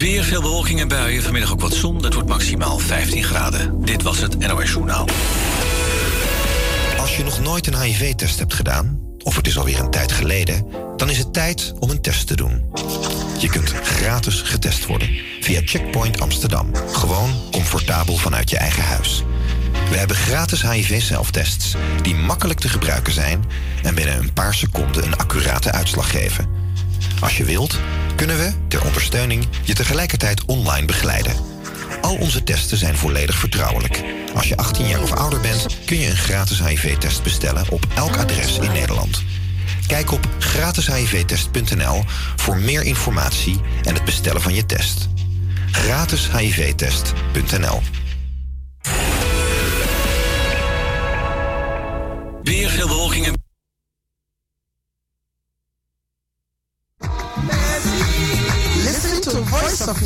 Weer veel bewolking en buien. Vanmiddag ook wat zon. Het wordt maximaal 15 graden. Dit was het NOS Journaal. Als je nog nooit een HIV-test hebt gedaan, of het is alweer een tijd geleden, dan is het tijd om een test te doen. Je kunt gratis getest worden via Checkpoint Amsterdam. Gewoon comfortabel vanuit je eigen huis. We hebben gratis HIV-zelftests die makkelijk te gebruiken zijn en binnen een paar seconden een accurate uitslag geven. Als je wilt, kunnen we, ter ondersteuning, je tegelijkertijd online begeleiden. Al onze testen zijn volledig vertrouwelijk. Als je 18 jaar of ouder bent, kun je een gratis HIV-test bestellen op elk adres in Nederland. Kijk op gratishivtest.nl voor meer informatie en het bestellen van je test. Gratishivtest.nl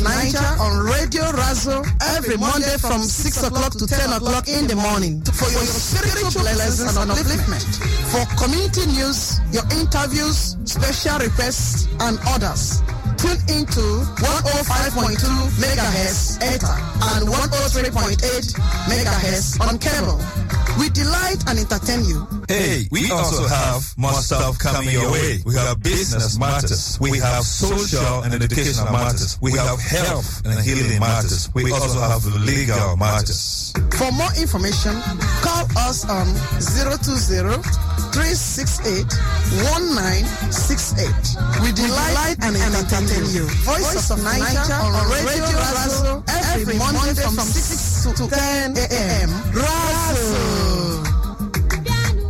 Naija on Radio Razo every Monday from 6 o'clock to 10 o'clock in the morning for your spiritual lessons and upliftment. For community news, your interviews, special requests, and others. Tune into 105.2 megahertz ETA and 103.8 megahertz on cable. We delight and entertain you. Hey, we also have more stuff coming your way. We have business matters. We have social and educational matters. We have health and healing matters. We also have legal matters. For more information, call us on 020 368 1968. We delight and entertain you. Voice of Naija on Radio Razo every Monday from 6 to 10 a.m. Razo.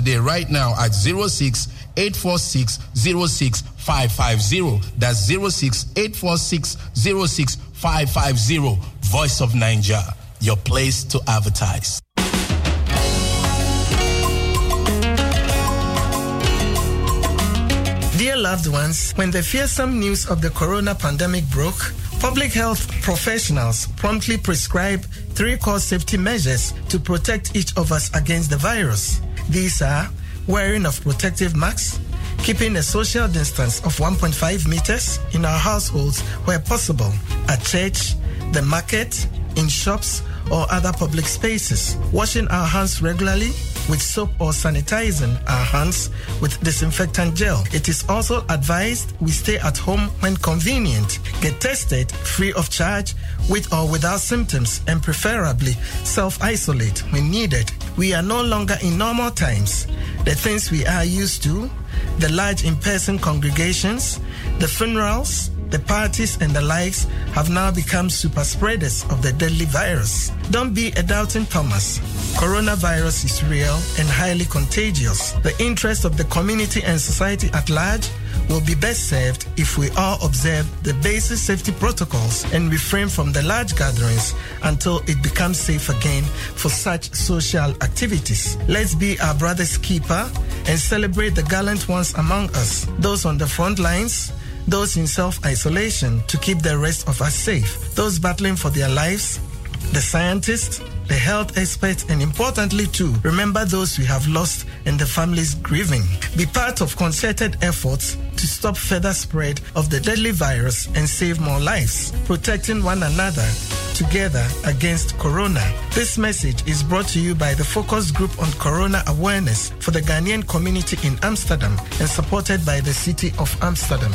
today right now at 06 846 06550. That's 06 846 06550. Voice of Naija, your place to advertise. Dear loved ones, when the fearsome news of the corona pandemic broke, public health professionals promptly prescribed three core safety measures to protect each of us against the virus. These are wearing of protective masks, keeping a social distance of 1.5 meters in our households where possible, at church, the market, in shops, or other public spaces, washing our hands regularly with soap or sanitizing our hands with disinfectant gel. It is also advised we stay at home when convenient, get tested free of charge with or without symptoms, and preferably self isolate when needed. We are no longer in normal times. The things we are used to, the large in person congregations, the funerals, the parties and the likes have now become super spreaders of the deadly virus. Don't be a doubting Thomas. Coronavirus is real and highly contagious. The interest of the community and society at large will be best served if we all observe the basic safety protocols and refrain from the large gatherings until it becomes safe again for such social activities. Let's be our brother's keeper and celebrate the gallant ones among us, those on the front lines, those in self isolation to keep the rest of us safe, those battling for their lives, the scientists, the health experts, and importantly, too, remember those we have lost and the families grieving. Be part of concerted efforts to stop further spread of the deadly virus and save more lives, protecting one another together against corona. This message is brought to you by the Focus Group on Corona Awareness for the Ghanaian community in Amsterdam and supported by the City of Amsterdam.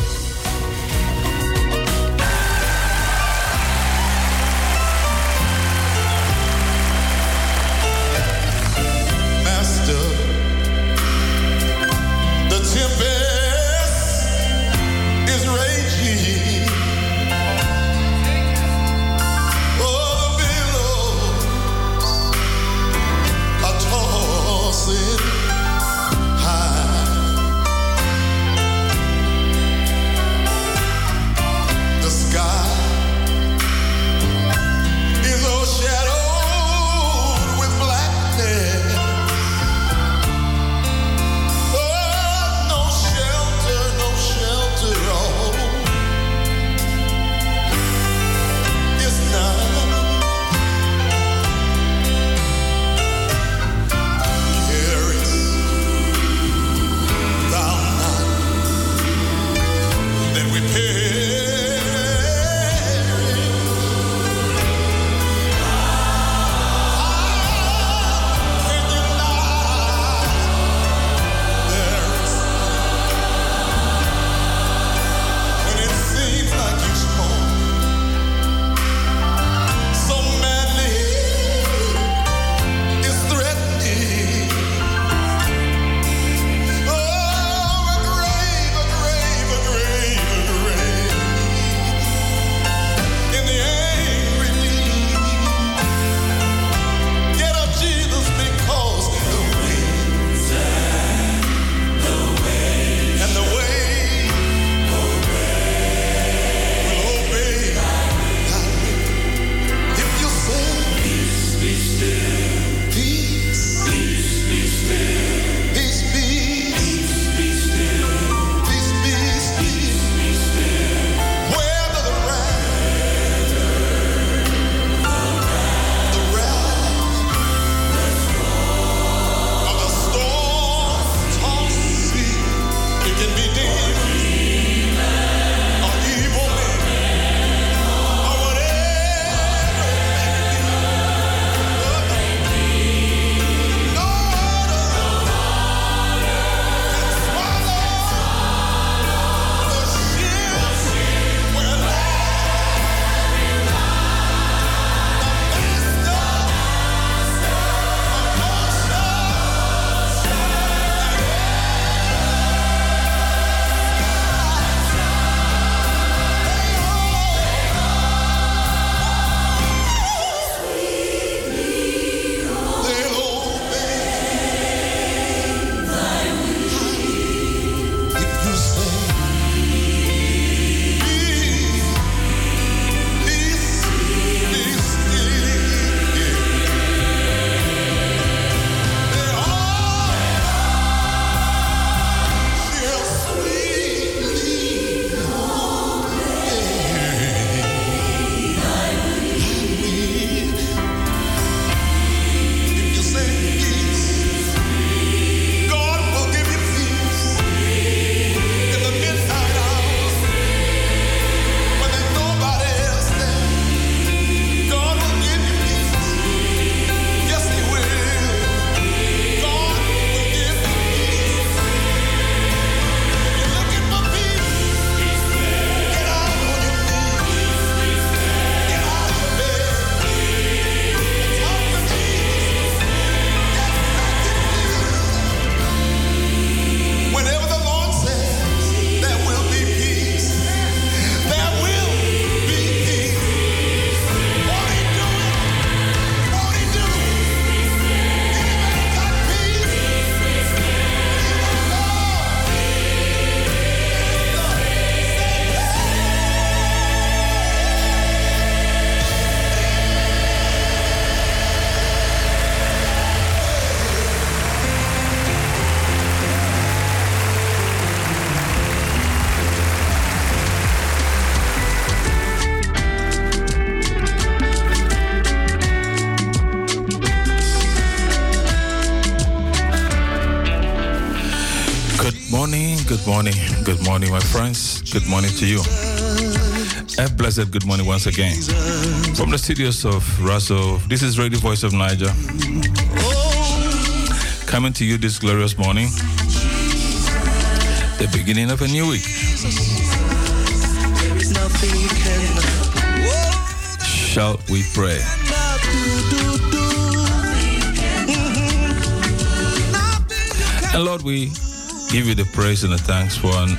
To you. A blessed good morning once again. From the studios of Russell, this is Radio Voice of Naija. Coming to you this glorious morning, the beginning of a new week. Shall we pray? And Lord, we give you the praise and the thanks for an,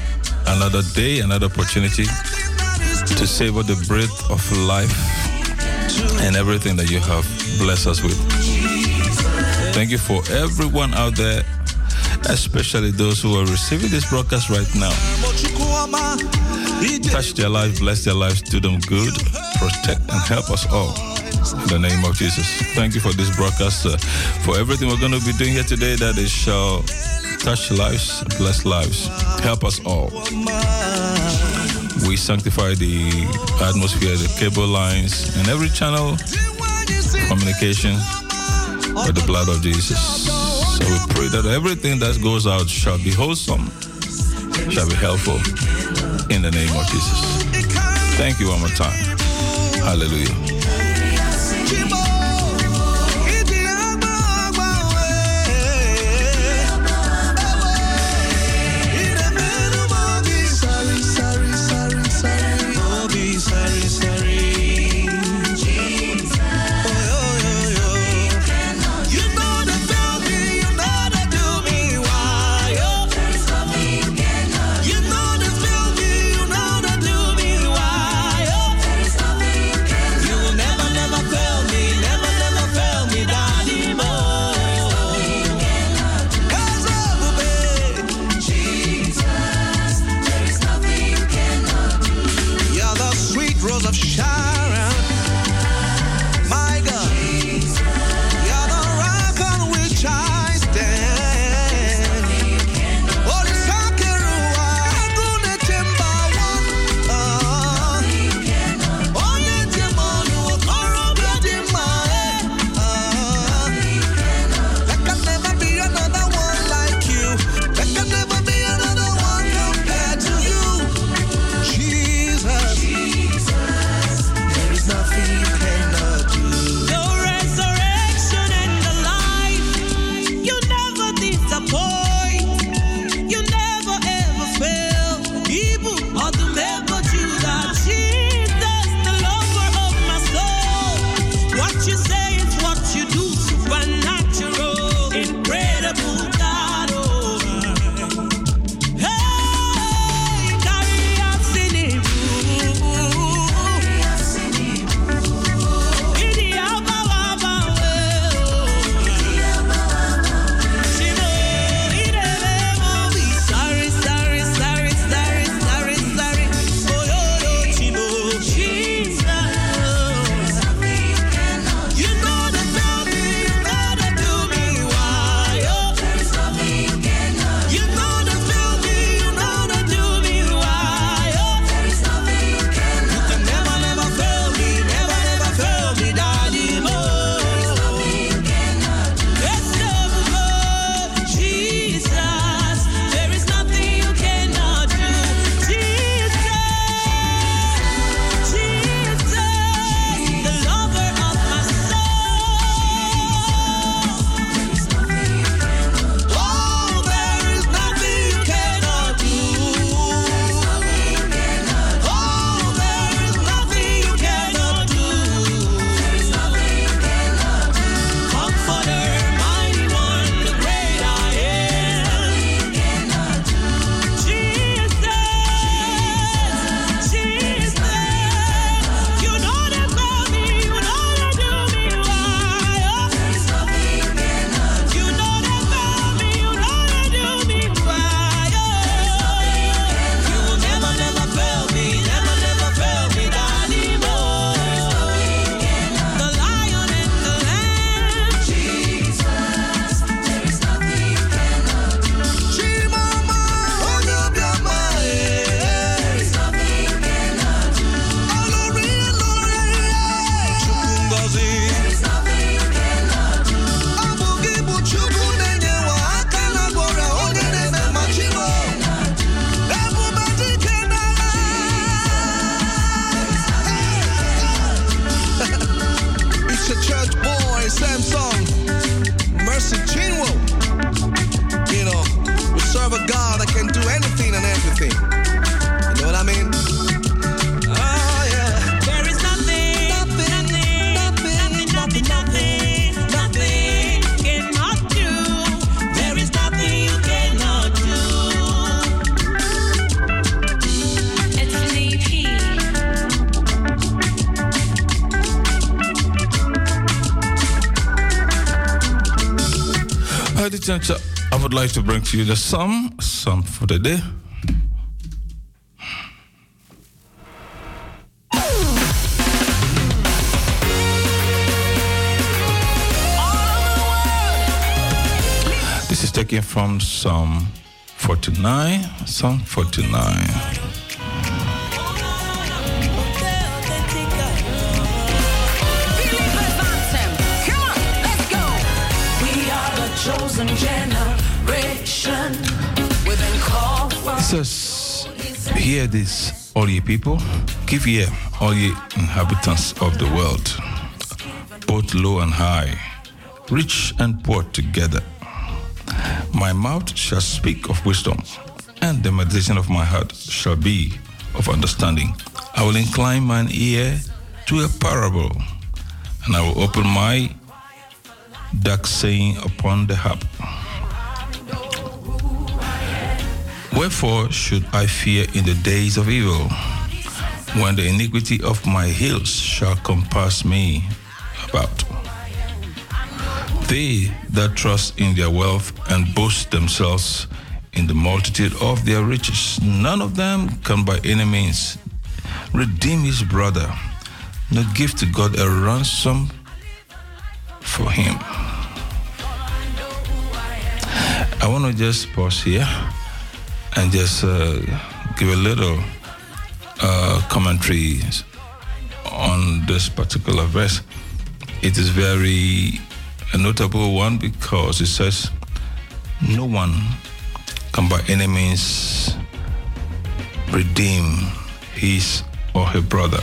another day, another opportunity to savor the breath of life and everything that you have blessed us with. Thank you for everyone out there, especially those who are receiving this broadcast right now. Touch their lives, bless their lives, do them good, protect and help us all. In the name of Jesus. Thank you for this broadcast, uh, for everything we're going to be doing here today that it shall touch lives, bless lives, help us all. We sanctify the atmosphere, the cable lines, and every channel communication by the blood of Jesus. So we pray that everything that goes out shall be wholesome, shall be helpful in the name of Jesus. Thank you one more time. Hallelujah. Gentlemen, I would like to bring to you the psalm, psalm for the day. This is taken from Psalm 49. Psalm 49. Says, Hear this, all ye people. Give ear, all ye inhabitants of the world, both low and high, rich and poor together. My mouth shall speak of wisdom, and the meditation of my heart shall be of understanding. I will incline mine ear to a parable, and I will open my dark saying upon the harp. Wherefore should I fear in the days of evil, when the iniquity of my heels shall compass me about? They that trust in their wealth and boast themselves in the multitude of their riches, none of them can by any means redeem his brother, nor give to God a ransom for him. I want to just pause here and just uh, give a little uh, commentary on this particular verse. It is very a notable one because it says, No one can by any means redeem his or her brother.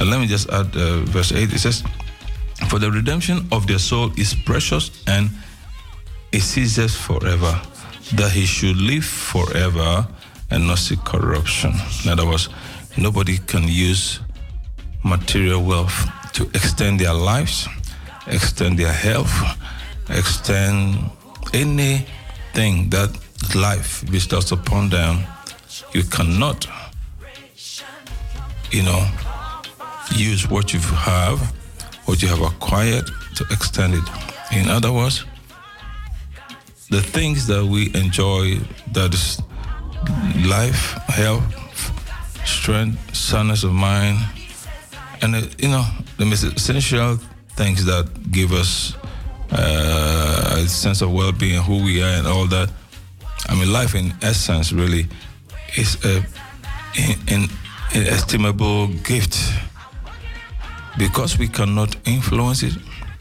And let me just add uh, verse 8. It says, For the redemption of their soul is precious and it ceases forever, that he should live forever and not see corruption. In other words, nobody can use material wealth to extend their lives, extend their health, extend anything that life bestows upon them. You cannot, you know, use what you have, what you have acquired to extend it. In other words, the things that we enjoy that is life health strength soundness of mind and uh, you know the most essential things that give us uh, a sense of well-being who we are and all that i mean life in essence really is a an inestimable gift because we cannot influence it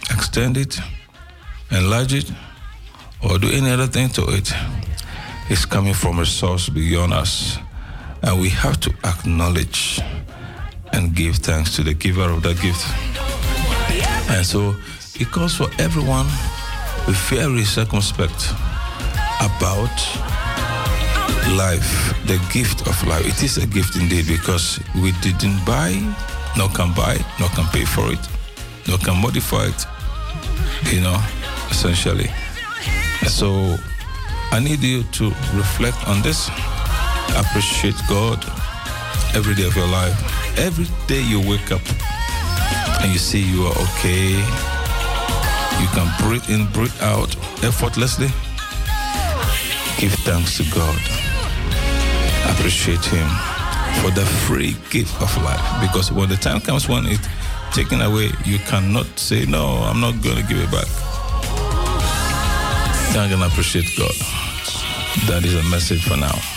extend it enlarge it or do any other thing to it, it is coming from a source beyond us. And we have to acknowledge and give thanks to the giver of that gift. And so it calls for everyone be very circumspect about life, the gift of life. It is a gift indeed because we didn't buy, nor can buy, nor can pay for it, nor can modify it, you know, essentially. So I need you to reflect on this. Appreciate God every day of your life. Every day you wake up and you see you are okay. You can breathe in, breathe out effortlessly. Give thanks to God. Appreciate Him for the free gift of life. Because when the time comes when it's taken away, you cannot say, No, I'm not going to give it back thank and appreciate God. That is a message for now.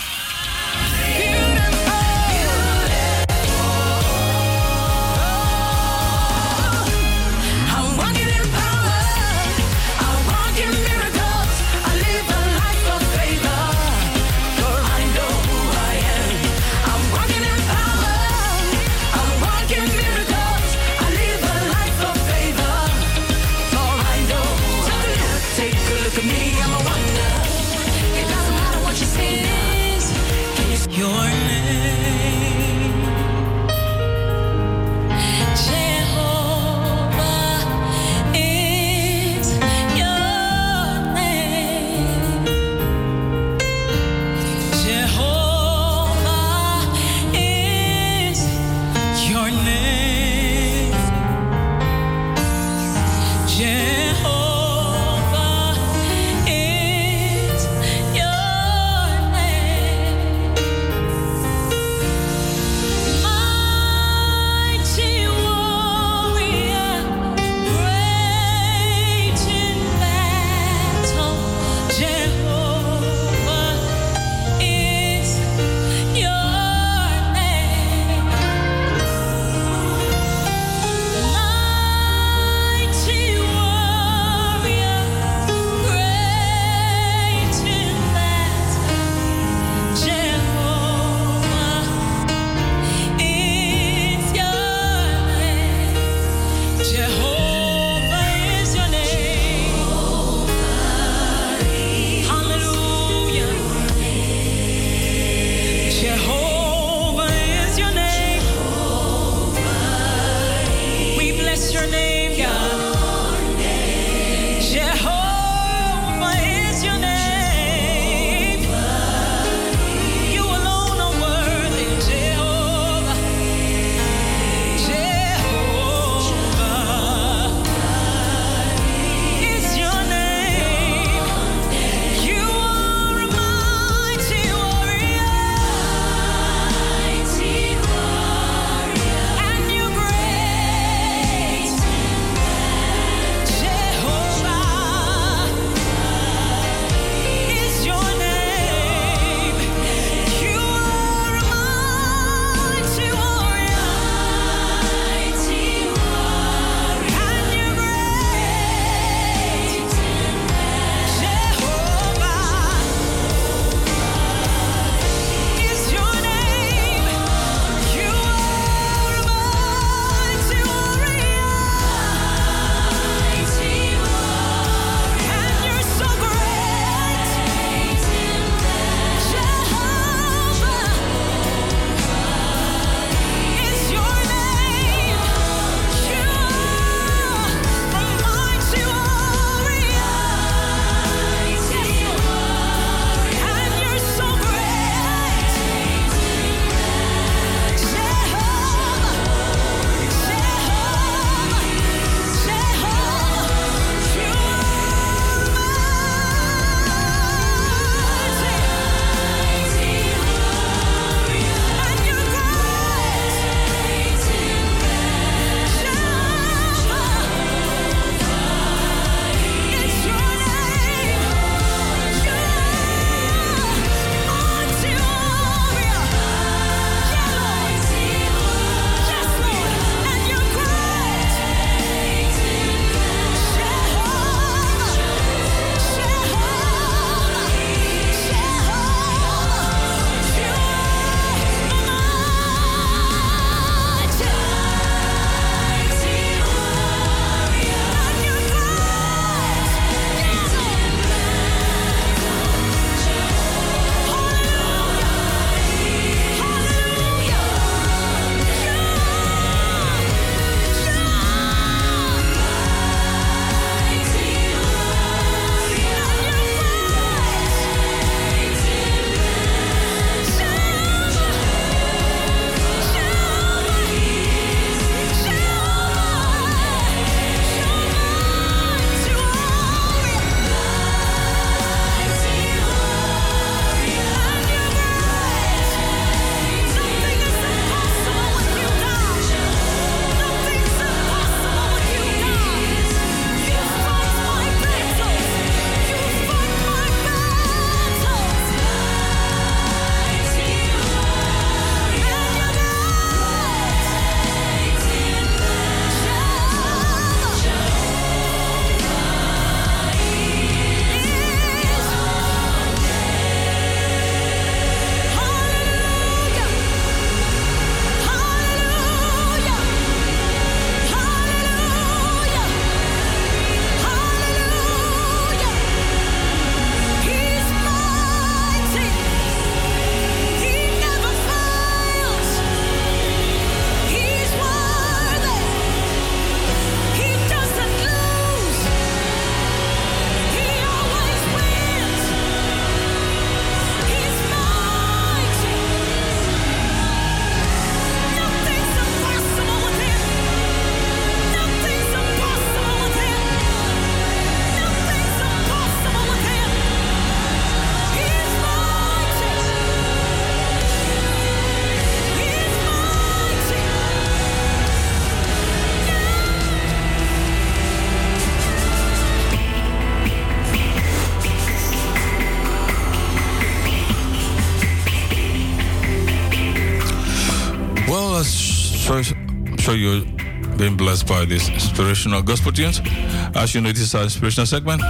you've been blessed by this inspirational gospel tunes. As you know, this is our inspirational segment.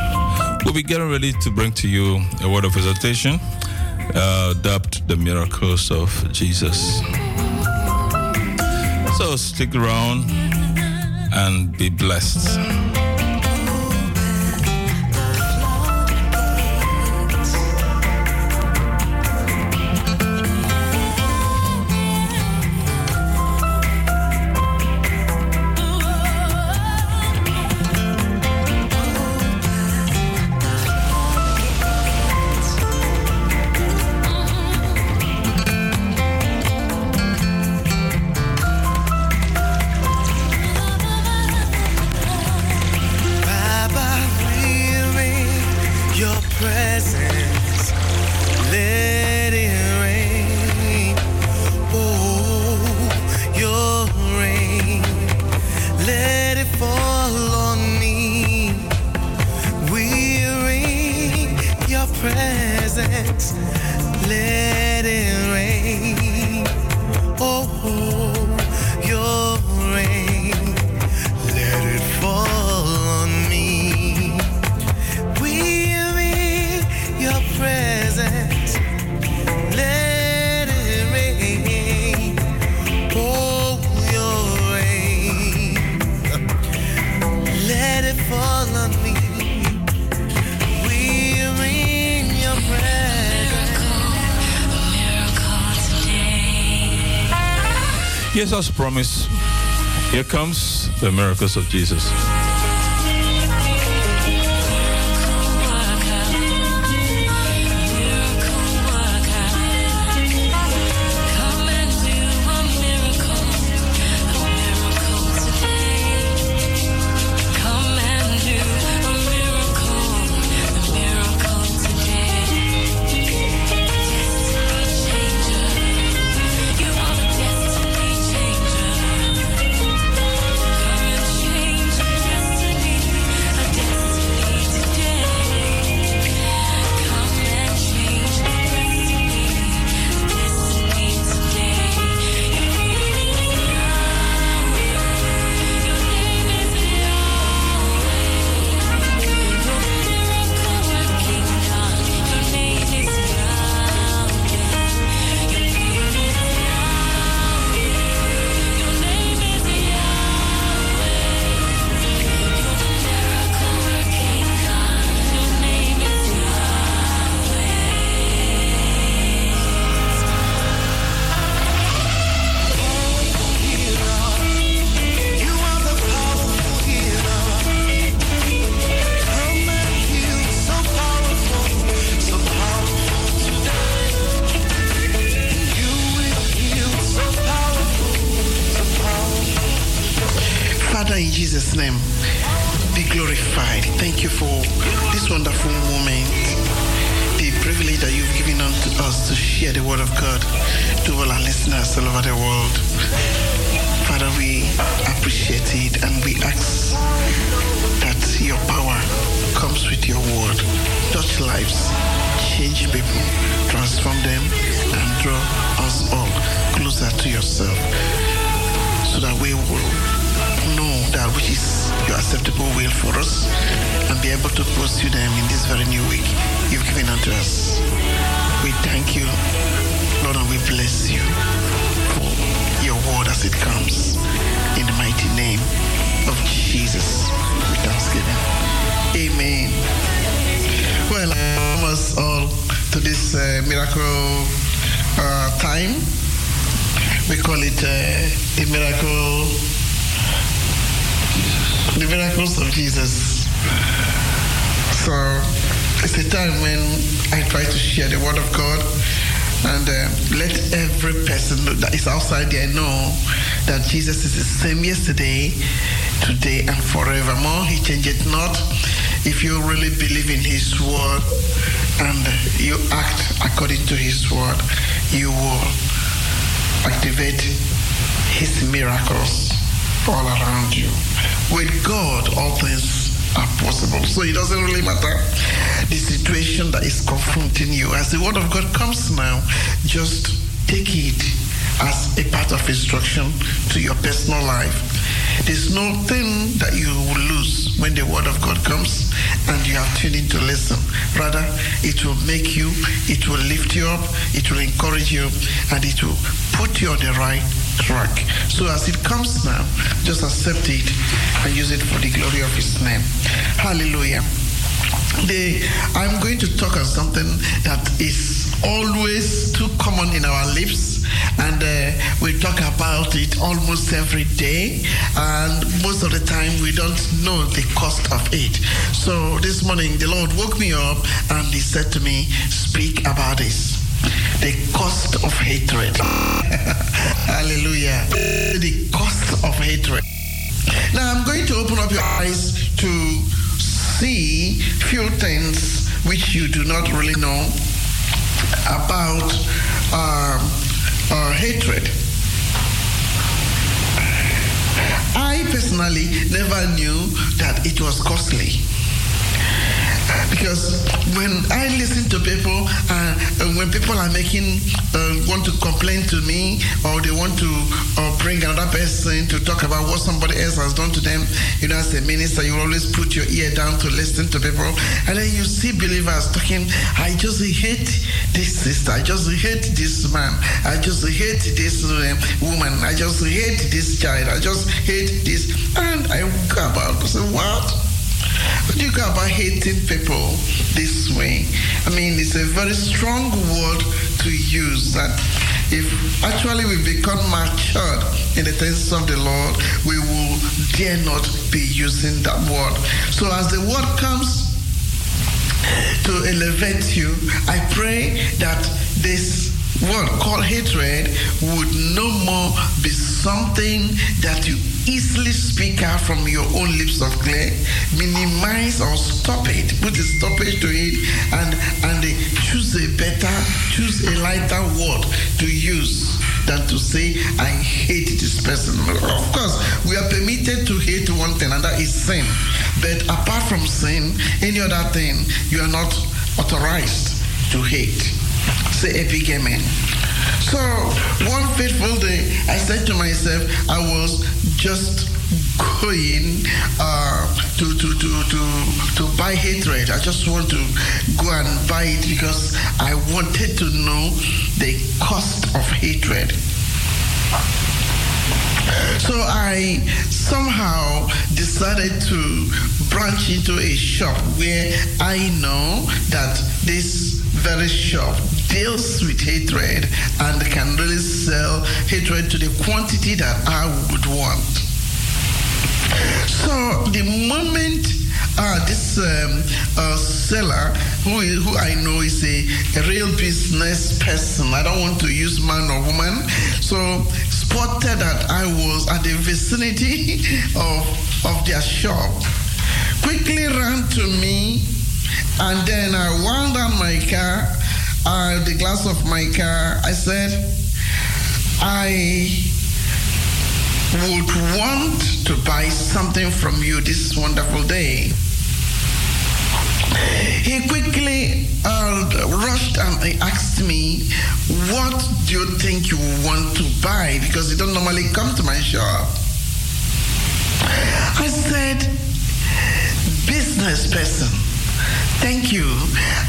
We'll be getting ready to bring to you a word of exhortation uh, dubbed The Miracles of Jesus. So stick around and be blessed. The miracles of Jesus. For this wonderful moment, the privilege that you've given unto us to share the word of God to all our listeners all over the world. Father, we appreciate it and we ask that your power comes with your word, touch lives, change people, transform them, and draw us all closer to yourself so that we will know that which is your acceptable will for us and be able to pursue them in this very new week you've given unto us. We thank you, Lord, and we bless you for your word as it comes in the mighty name of Jesus We with thanksgiving. Amen. Well, almost all to this uh, miracle uh, time. We call it uh, the miracle, the miracles of Jesus. So it's a time when I try to share the word of God and uh, let every person that is outside there know that Jesus is the same yesterday, today, and forevermore. He changeth not. If you really believe in His word and you act according to His word, you will activate His miracles all around you. With God, all things are possible. So it doesn't really matter the situation that is confronting you. As the word of God comes now, just take it as a part of instruction to your personal life. There's no thing that you will lose when the word of God comes and you are tuned in to listen. Rather, it will make you, it will lift you up, it will encourage you, and it will put you on the right track. So as it comes now, just accept it and use it for the glory of his name. Hallelujah. The, I'm going to talk on something that is always too common in our lips, and uh, we talk about it almost every day, and most of the time we don't know the cost of it. So this morning, the Lord woke me up and He said to me, Speak about this. The cost of hatred. Hallelujah. The cost of hatred. Now I'm going to open up your eyes to see few things which you do not really know about um, uh, hatred. I personally never knew that it was costly. Because when I listen to people, uh, when people are making uh, want to complain to me or they want to uh, bring another person to talk about what somebody else has done to them, you know, as a minister, you always put your ear down to listen to people, and then you see believers talking. I just hate this sister. I just hate this man. I just hate this uh, woman. I just hate this child. I just hate this, and I go about to say what. What do you go about hating people this way? I mean, it's a very strong word to use that if actually we become matured in the things of the Lord, we will dare not be using that word. So as the word comes to elevate you, I pray that this word called hatred would no more be something that you easily speak out from your own lips of clay. Minimize or stop it. Put a stoppage to it and and choose a better, choose a lighter word to use than to say I hate this person. Of course, we are permitted to hate one thing, and that is sin. But apart from sin, any other thing, you are not authorized to hate. Say big amen. So one fateful day, I said to myself, I was just going uh, to, to, to, to, to buy hatred. I just want to go and buy it because I wanted to know the cost of hatred. So I somehow decided to branch into a shop where I know that this very shop deals with hatred and can really sell hatred to the quantity that I would want. So the moment uh, this um, uh, seller, who, who I know is a, a real business person, I don't want to use man or woman, so spotted that I was at the vicinity of, of their shop, quickly ran to me, and then I wound down my car, uh, the glass of my car. I said, I would want to buy something from you this wonderful day. He quickly uh, rushed and he asked me, What do you think you want to buy? Because you don't normally come to my shop. I said, Business person. Thank you.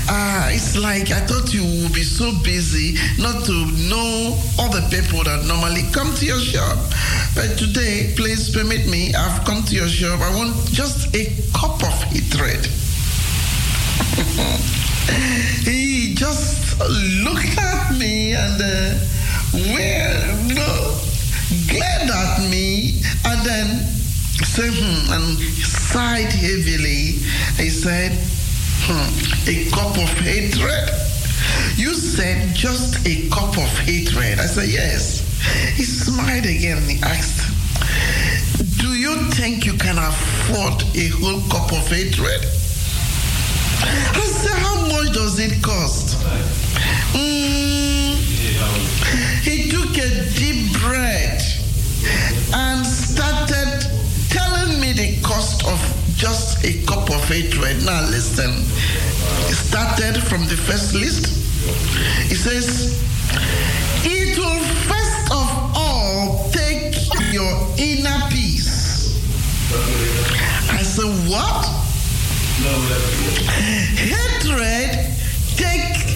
Uh, it's like I thought you would be so busy not to know all the people that normally come to your shop. But today, please permit me, I've come to your shop. I want just a cup of hatred. he just looked at me and uh, well, know, glared at me and then said, hmm, and sighed heavily. He said, hmm, a cup of hatred. You said just a cup of hatred. I said, yes. He smiled again and he asked, Do you think you can afford a whole cup of hatred? I said, How much does it cost? Mm, he took a deep breath and started telling me the cost of just a cup of hatred. Now listen. It started from the first list. He says, It will first of all take your inner peace. I said, What? Hatred take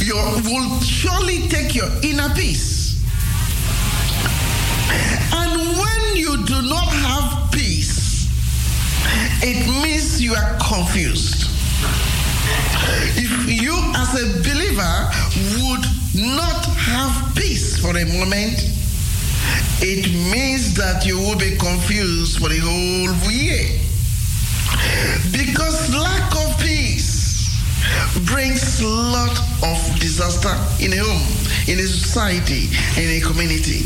your will surely take your inner peace. And when you do not have it means you are confused. If you as a believer would not have peace for a moment, it means that you will be confused for the whole year. Because lack of peace brings a lot of disaster in a home, in a society, in a community.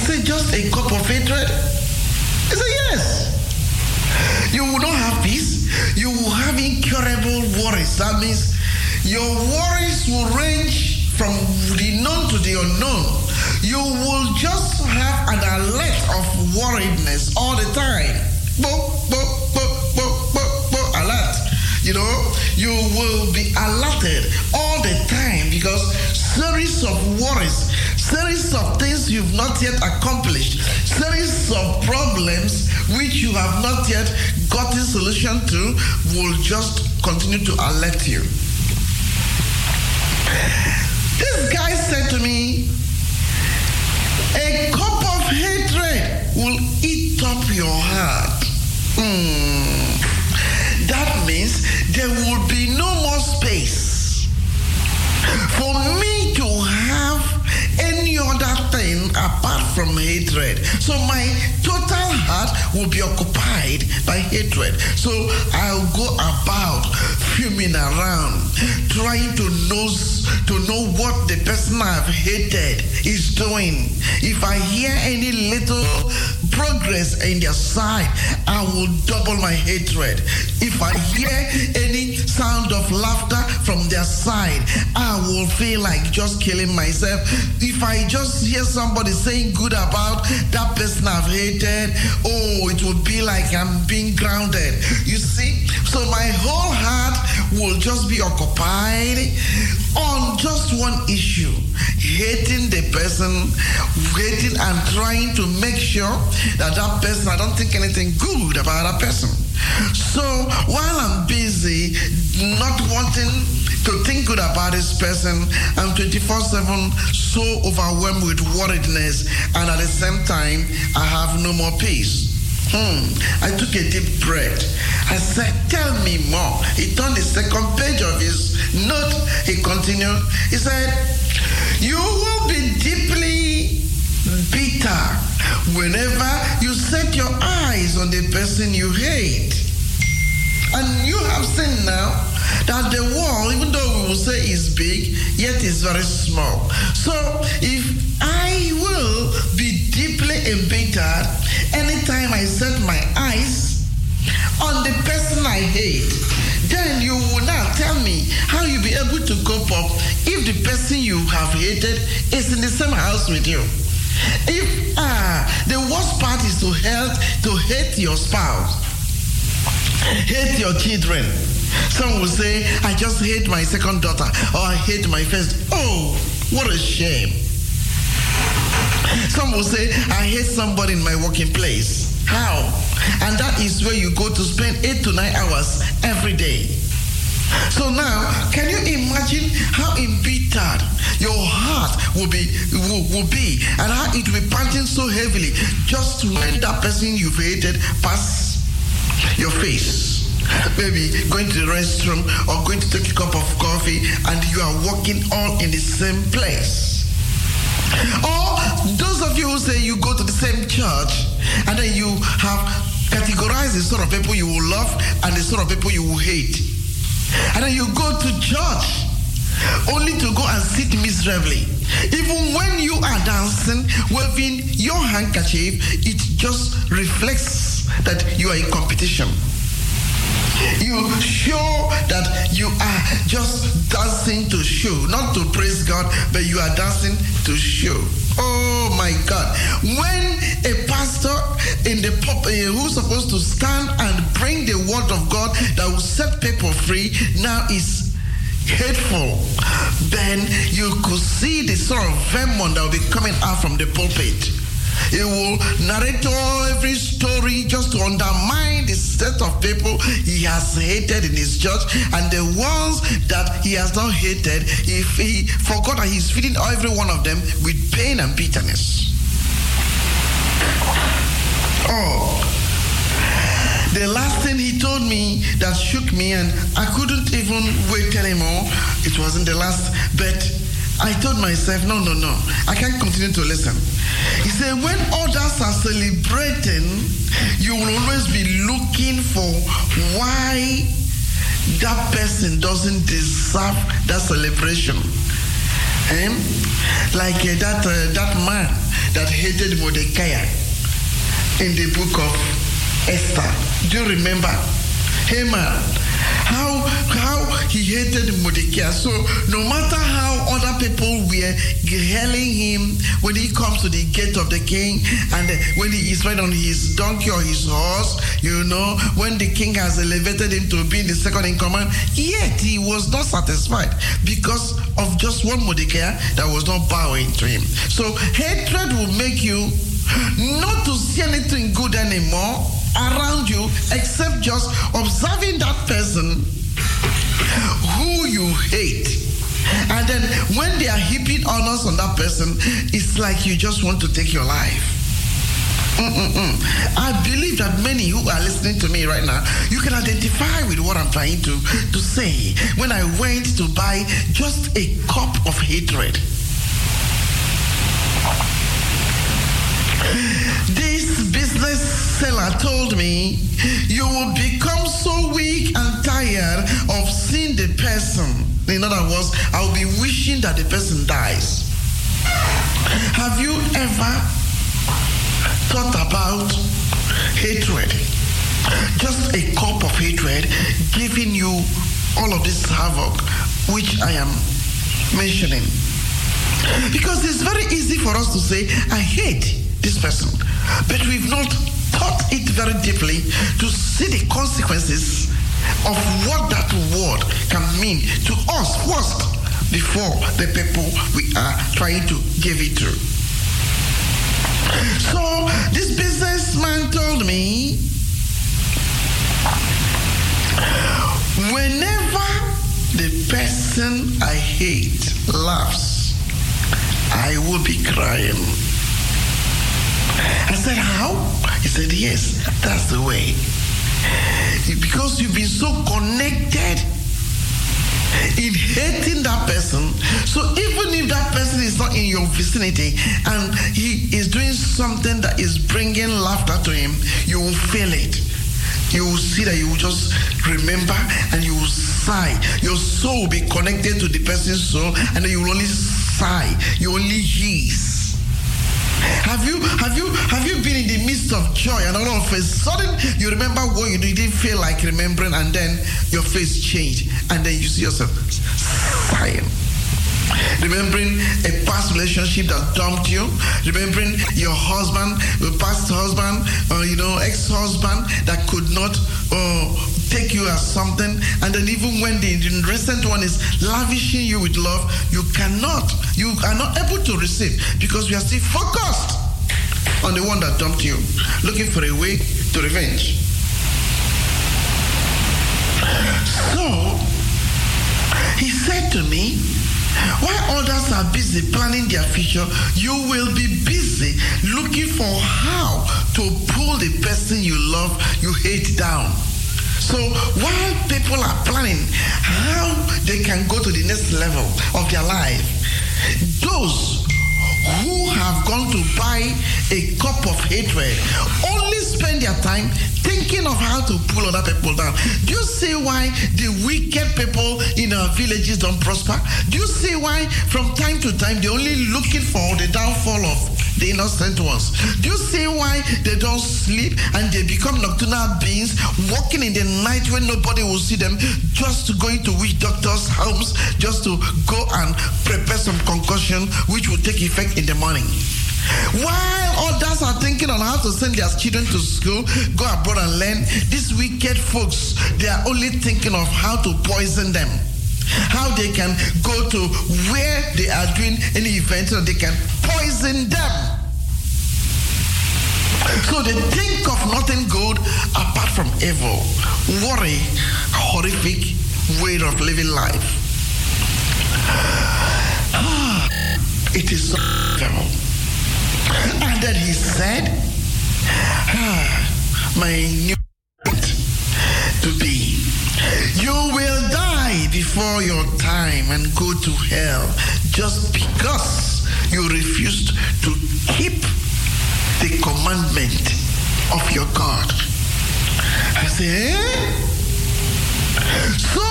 Said, just a cup of hatred? He said, yes. You will not have peace. You will have incurable worries. That means your worries will range from the known to the unknown, you will just have an alert of worriedness all the time. Bo, bo, bo, bo, bo, bo, alert. You know, you will be alerted all the time because series of worries, series of things you've not yet accomplished, series of problems which you have not yet gotten solution to will just continue to alert you. This guy said to me, a cup of hatred will eat up your heart. Hmm. That means there will be no more space for me to have other thing apart from hatred. So my total heart will be occupied by hatred. So I'll go about fuming around, trying to know to know what the person I've hated is doing. If I hear any little progress in their side, I will double my hatred. If I hear any sound of laughter from their side, I will feel like just killing myself. If I just hear somebody saying good about that person I've hated, oh, it will be like I'm being grounded. You see? So my whole heart will just be occupied on just one issue hating the person, hating and trying to make sure that that person, I don't think anything good about that person. So while I'm busy not wanting to think good about this person, I'm 24 7 so overwhelmed with worriedness, and at the same time, I have no more peace. Hmm. I took a deep breath. I said, Tell me more. He turned the second page of his note. He continued. He said, You will be deeply bitter whenever you set your eyes on the person you hate. And you have seen now that the world, even though we will say is big, yet is very small. So if I will be deeply embittered anytime I set my eyes on the person I hate, then you will now tell me how you'll be able to cope up if the person you have hated is in the same house with you. If uh, the worst part is to help to hate your spouse, hate your children. Some will say, I just hate my second daughter, or I hate my first. Oh, what a shame. Some will say, I hate somebody in my working place. How? And that is where you go to spend eight to nine hours every day. So now, can you imagine how embittered your heart will be, will, be, and how it will be panting so heavily just to let that person you've hated pass your face? Maybe going to the restroom or going to take a cup of coffee, and you are walking all in the same place. Or those of you who say you go to the same church, and then you have categorized the sort of people you will love and the sort of people you will hate. And then you go to church only to go and sit miserably. Even when you are dancing, waving your handkerchief, it just reflects that you are in competition. You show that you are just dancing to show, not to praise God, but you are dancing to show. Oh my God. When a pastor in the pop uh, who's supposed to stand and bring the word of God that will set people free now is hateful, then you could see the sort of venom that will be coming out from the pulpit. He will narrate all every story just to undermine the set of people he has hated in his church and the ones that he has not hated, if he forgot that he's feeding every one of them with pain and bitterness. Oh. The last thing he told me that shook me and I couldn't even wait anymore. It wasn't the last, but I told myself, no, no, no, I can't continue to listen. He said, when others are celebrating, you will always be looking for why that person doesn't deserve that celebration. Eh? Like uh, that, uh, that man that hated Mordecai in the book of Esther. Do you remember? Haman how how he hated Mordecai. So no matter how other people were hailing him when he comes to the gate of the king and when he is riding on his donkey or his horse, you know, when the king has elevated him to be the second in command, yet he was not satisfied because of just one Mordecai that was not bowing to him. So hatred will make you not to see anything good anymore around you except just observing that person who you hate. And then when they are heaping honors on that person, it's like you just want to take your life. Mm-mm-mm. I believe that many who are listening to me right now, you can identify with what I'm trying to, to say. When I went to buy just a cup of hatred, this business seller told me, You will become so weak and tired of seeing the person. In other words, I'll be wishing that the person dies. Have you ever thought about hatred? Just a cup of hatred giving you all of this havoc, which I am mentioning. Because it's very easy for us to say, I hate this person. But we've not thought it very deeply to see the consequences of what that word can mean to us first before the people we are trying to give it to. So this businessman told me whenever the person I hate laughs, I will be crying. I said, How? He said, Yes, that's the way. Because you've been so connected in hating that person. So even if that person is not in your vicinity and he is doing something that is bringing laughter to him, you will feel it. You will see that you will just remember and you will sigh. Your soul will be connected to the person's soul and you will only sigh. You only hiss. Have you have you have you been in the midst of joy and all of a sudden you remember what you didn't feel like remembering and then your face changed and then you see yourself sighing. Remembering a past relationship that dumped you, remembering your husband, your past husband, or you know, ex-husband that could not uh, take you as something, and then even when the, recent one is lavishing you with love, you cannot, you are not able to receive because you are still focused on the one that dumped you, looking for a way to revenge. So he said to me, while others are busy planning their future, you will be busy looking for how to pull the person you love, you hate down. So while people are planning how they can go to the next level of their life, those who have gone to buy a cup of hatred only spend their time thinking of how to pull other people down. Do you see why the wicked people in our villages don't prosper? Do you see why from time to time they're only looking for the downfall of the innocent ones? Do you see why they don't sleep and they become nocturnal beings walking in the night when nobody will see them just to go into witch doctors' homes just to go and prepare some concussion which will take effect in the morning? While others are thinking on how to send their children to school, go abroad and learn, these wicked folks, they are only thinking of how to poison them. How they can go to where they are doing any event so they can poison them. So they think of nothing good apart from evil. A horrific way of living life. Ah, it is so evil. And then he said, ah, my new to be, you will die before your time and go to hell just because you refused to keep the commandment of your God. I said, eh? So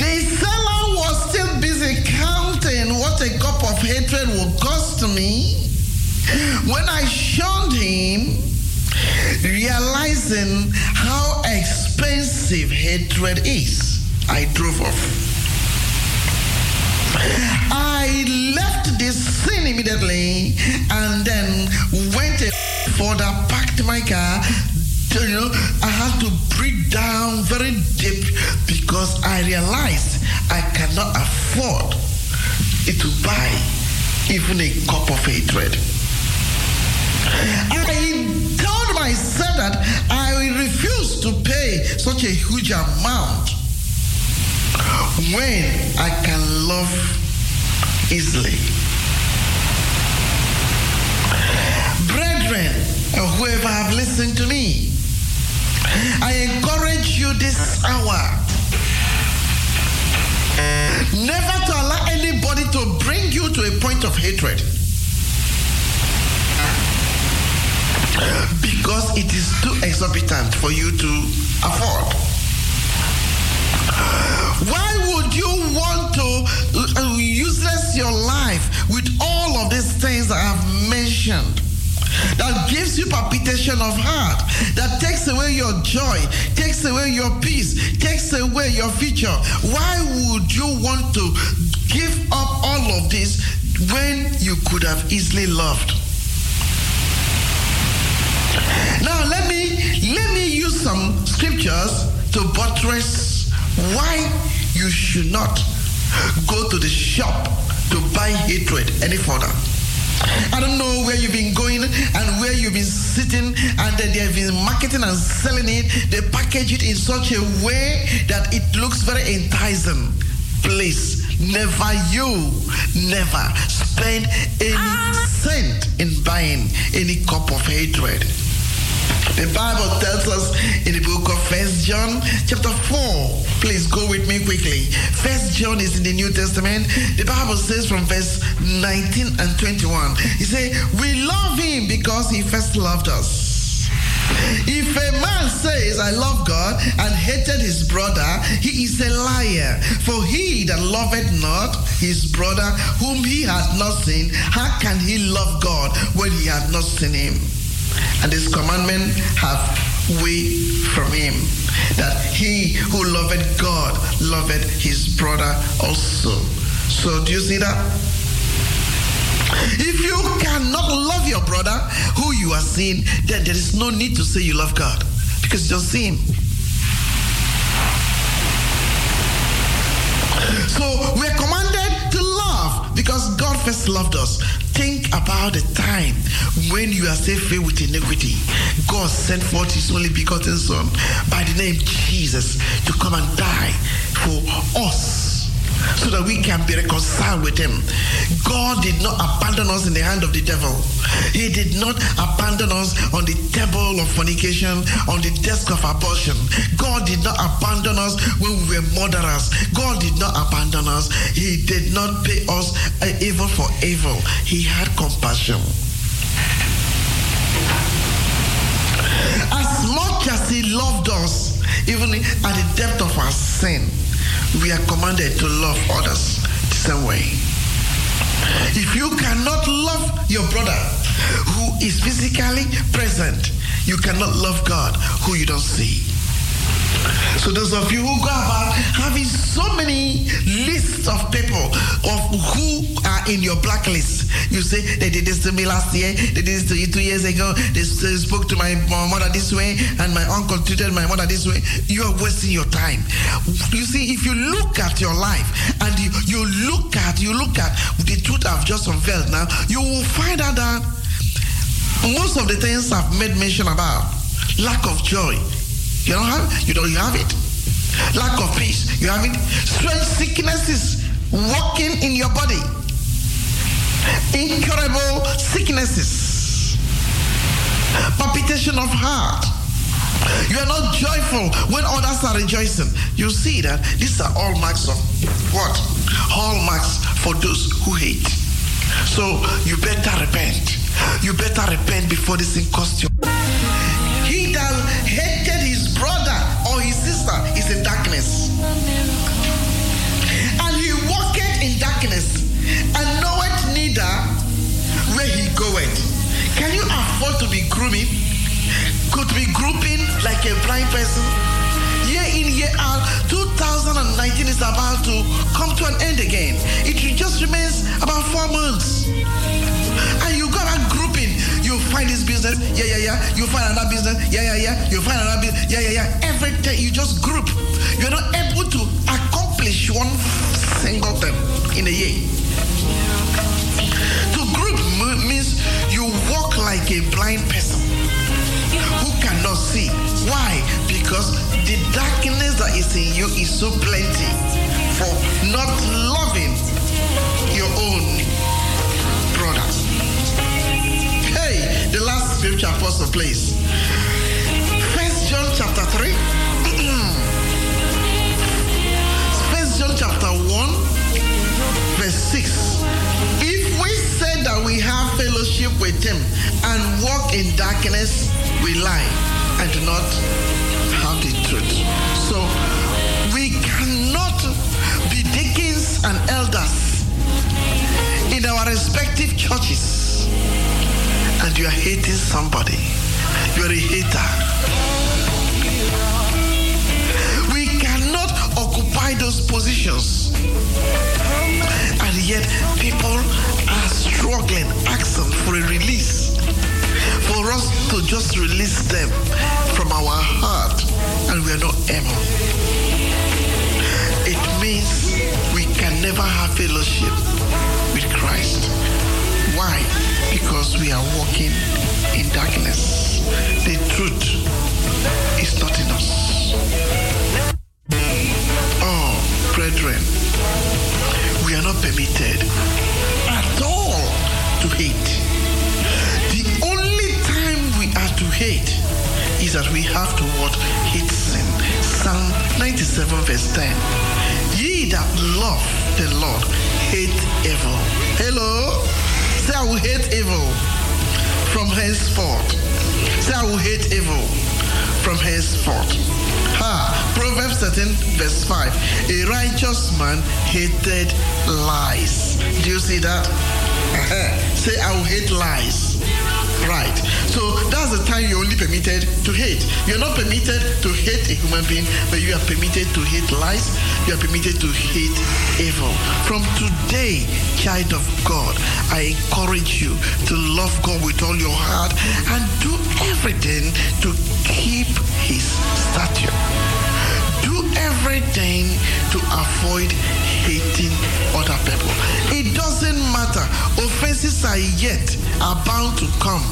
the seller was still busy counting what a cup of hatred will cost me when I shunned him, realizing how expensive hatred is, I drove off. I left the scene immediately and then went further, parked my car. You know, I had to breathe down very deep because I realized I cannot afford to buy even a cup of hatred. I told myself that I refuse to pay such a huge amount when I can love easily. Brethren, whoever have listened to me, I encourage you this hour never to allow anybody to bring you to a point of hatred. Because it is too exorbitant for you to afford. Why would you want to uh, useless your life with all of these things I have mentioned? That gives you palpitation of heart, that takes away your joy, takes away your peace, takes away your future. Why would you want to give up all of this when you could have easily loved? Now let me let me use some scriptures to buttress why you should not go to the shop to buy hatred any further. I don't know where you've been going and where you've been sitting, and then they've been marketing and selling it. They package it in such a way that it looks very enticing. Please, never you, never spend any ah. cent in buying any cup of hatred. The Bible tells us in the book of First John, chapter 4. Please go with me quickly. First John is in the New Testament. The Bible says from verse 19 and 21. He says, We love him because he first loved us. If a man says, I love God and hated his brother, he is a liar. For he that loveth not his brother whom he hath not seen, how can he love God when he hath not seen him? And this commandment have we from him that he who loveth God loveth his brother also. So do you see that? If you cannot love your brother who you are seeing, then there is no need to say you love God because you just see him. So we're commanded to love because first loved us. Think about the time when you are filled with iniquity. God sent forth his only begotten Son by the name Jesus to come and die for us so that we can be reconciled with him. God did not abandon us in the hand of the devil. He did not abandon us on the table of fornication, on the desk of abortion. God did not abandon us when we were murderers. God did not abandon us. He did not pay us evil for evil. He had compassion. As much as he loved us, even at the depth of our sin, we are commanded to love others the same way. If you cannot love your brother who is physically present, you cannot love God who you don't see. So those of you who go about having many lists of people of who are in your blacklist, you say they did this to me last year, they did this to you two years ago, they spoke to my mother this way, and my uncle treated my mother this way. You are wasting your time. You see, if you look at your life and you, you look at you look at the truth I've just unveiled now, you will find out that most of the things I've made mention about, lack of joy, you don't have you don't have it. Lack of peace, you have it. Strange sicknesses walking in your body. Incurable sicknesses. Palpitation of heart. You are not joyful when others are rejoicing. You see that these are all marks of what? Hallmarks for those who hate. So you better repent. You better repent before this thing costs you. To be grooming? Could be grouping like a blind person? year in, year out, 2019 is about to come to an end again. It just remains about four months. And you got a grouping. You find this business, yeah, yeah, yeah. You find another business, yeah, yeah, yeah. You find another business, yeah, yeah, yeah. Every day you just group. You're not able to accomplish one single thing in a year. Like a blind person who cannot see. Why? Because the darkness that is in you is so plenty for not loving your own brother. Hey, the last scripture apostle place. First John chapter 3. First John chapter 1, verse 6. We have fellowship with him and walk in darkness, we lie and do not have the truth. So we cannot be deacons and elders in our respective churches and you are hating somebody. You are a hater. We cannot occupy those positions. And yet people struggling, asking for a release. For us to just release them from our heart, and we are not able. It means we can never have fellowship with Christ. Why? Because we are walking in darkness. The truth is not in us. Oh, brethren, we are not permitted to hate. The only time we are to hate is that we have to what? Hate sin. Psalm 97 verse 10. Ye that love the Lord hate evil. Hello? Say I will hate evil from henceforth. Say I will hate evil from henceforth. Ha! Proverbs 13 verse 5. A righteous man hated lies. Do you see that? Say I will hate lies. Right. So that's the time you're only permitted to hate. You're not permitted to hate a human being, but you are permitted to hate lies. You are permitted to hate evil. From today, child of God, I encourage you to love God with all your heart and do everything to keep his statute. Do everything to avoid hating other people. It doesn't matter. Offenses are yet are bound to come,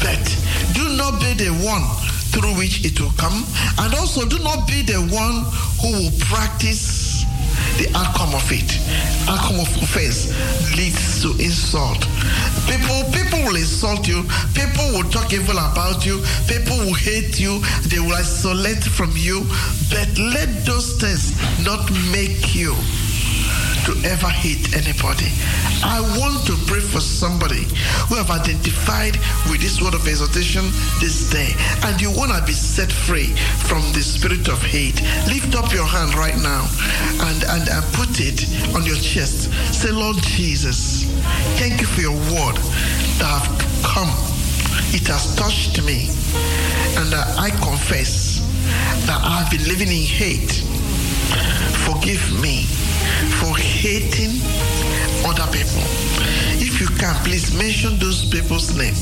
but do not be the one through which it will come, and also do not be the one who will practice the outcome of it. Outcome of offense leads to insult. People, people will insult you. People will talk evil about you. People will hate you. They will isolate from you. But let those things not make you to ever hate anybody. I want to pray for somebody who have identified with this word of exhortation this day and you want to be set free from the spirit of hate. Lift up your hand right now and, and, and put it on your chest. Say, Lord Jesus, thank you for your word that have come. It has touched me and I confess that I've been living in hate. Forgive me for hating other people. If you can, please mention those people's name.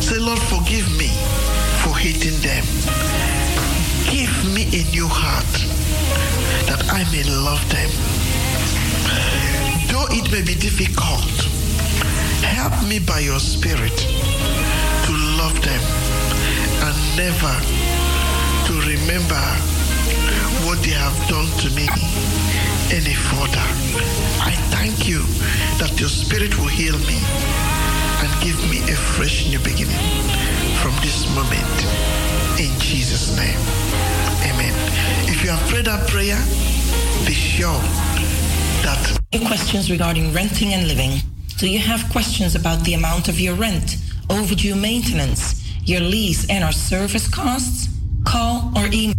Say, Lord, forgive me for hating them. Give me a new heart that I may love them. Though it may be difficult, help me by your spirit to love them and never to remember what they have done to me any further. I thank you that your spirit will heal me and give me a fresh new beginning from this moment. In Jesus' name. Amen. If you have prayed that prayer, be sure that Any questions regarding renting and living? Do you have questions about the amount of your rent, overdue maintenance, your lease, and our service costs? Call or email.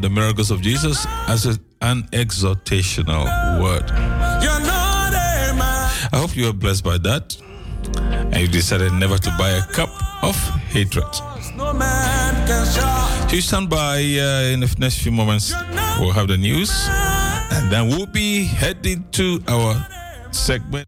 The miracles of Jesus as an exhortational word. I hope you are blessed by that. And you decided never to buy a cup of hatred. So you stand by uh, in the next few moments. We'll have the news. And then we'll be heading to our segment.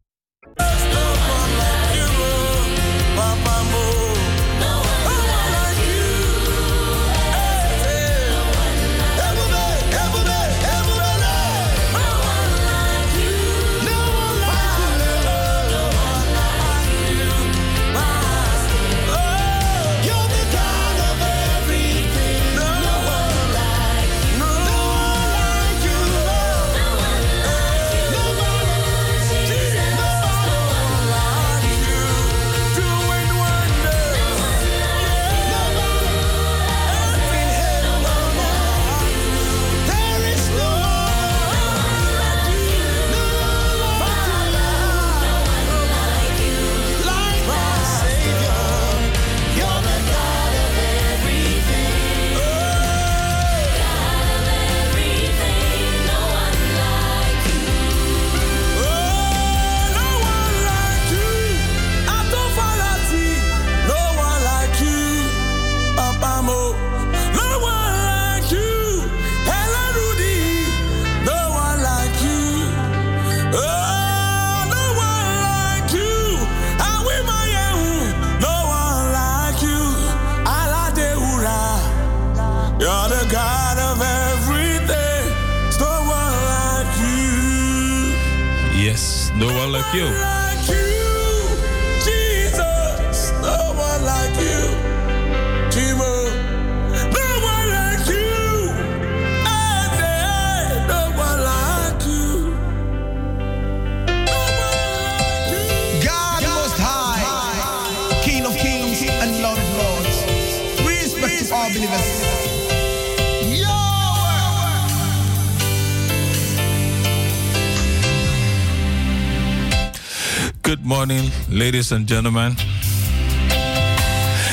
Ladies and gentlemen.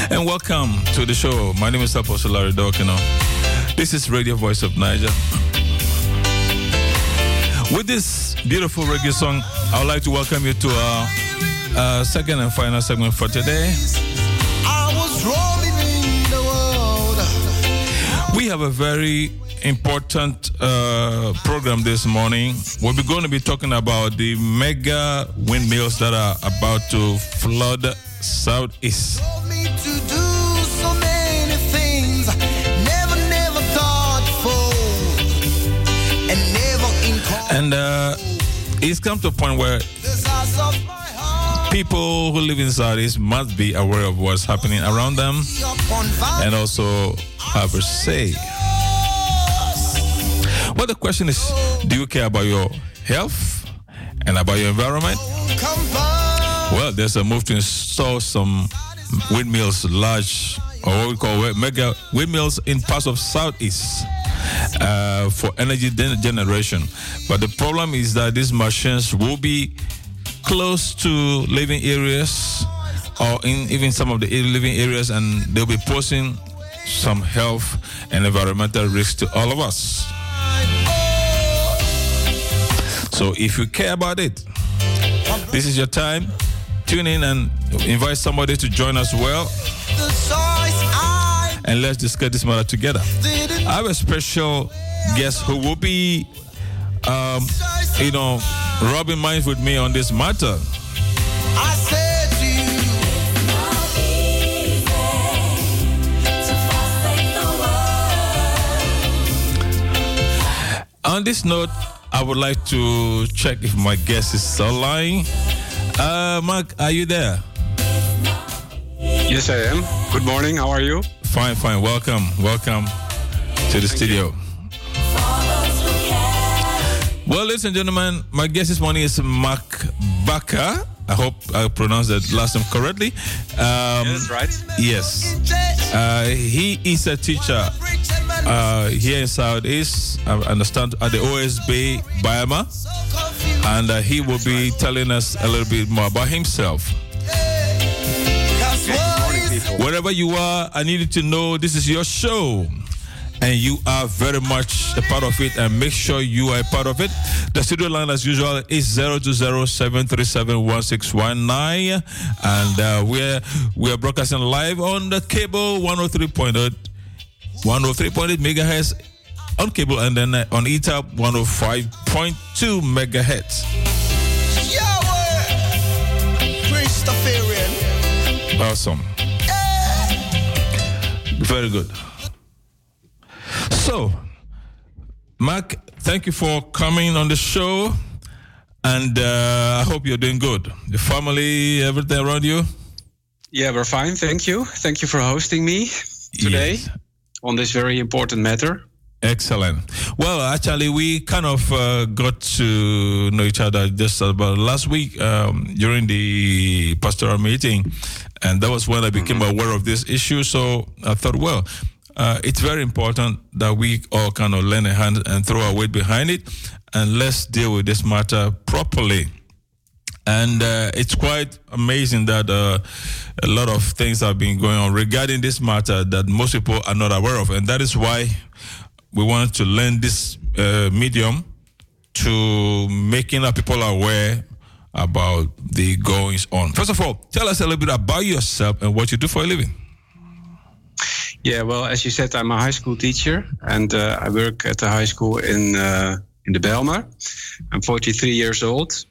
And welcome to the show. My name is Apostle Larry Dawkino. This is Radio Voice of Naija. With this beautiful reggae song, I would like to welcome you to our uh, second and final segment for today. I was rolling in the world. We have a very important uh, program this morning. We'll be going to be talking about the mega windmills that are about to flood Southeast. Me to do so many things. Never, never thought for. And never in And uh, it's come to a point where the size of my heart. people who live in Southeast must be aware of what's happening around them and also have a say. Well, the question is do you care about your health and about your environment? Well, there's a move to install some windmills, large, or what we call mega windmills in parts of Southeast uh, for energy generation. But the problem is that these machines will be close to living areas or in even some of the living areas, and they'll be posing some health and environmental risks to all of us. So if you care about it, this is your time. Tune in and invite somebody to join us well, and let's discuss this matter together. I have a special guest who will be, um, you know, rubbing minds with me on this matter. On this note, I would like to check if my guest is online. Uh, Mark, are you there? Yes, I am. Good morning. How are you? Fine, fine. Welcome, welcome to the studio. Well, ladies and gentlemen, my guest this morning is Mark Baka. I hope I pronounced that last name correctly. Um, Yes, right. Yes. Uh, he is a teacher uh, here in Southeast, I understand, at the OSB Bijlmer. And uh, he will be telling us a little bit more about himself. Wherever you are, I need you to know this is your show. and you are very much a part of it and make sure you are a part of it. The studio line as usual is 020-737-1619 and uh, we're we're broadcasting live on the cable 103.8 103.8 megahertz on cable and then uh, on ETAP 105.2 megahertz. Yahweh! Awesome. Very good. So, Mark, thank you for coming on the show. And uh, I hope you're doing good. The family, everything around you? Yeah, we're fine. Thank you. Thank you for hosting me today on this very important matter. Excellent. Well, actually, we kind of uh, got to know each other just about last week um, during the pastoral meeting, and that was when I became aware of this issue. So I thought, well, uh, it's very important that we all kind of lend a hand and throw our weight behind it, and let's deal with this matter properly. And uh, it's quite amazing that uh, a lot of things have been going on regarding this matter that most people are not aware of. And that is why we want to lend this uh, medium to making our people aware about the goings on. First of all, tell us a little bit about yourself and what you do for a living. Yeah, well, as you said, I'm a high school teacher, and uh, I work at the high school in uh, in the Bijlmer. I'm 43 years old,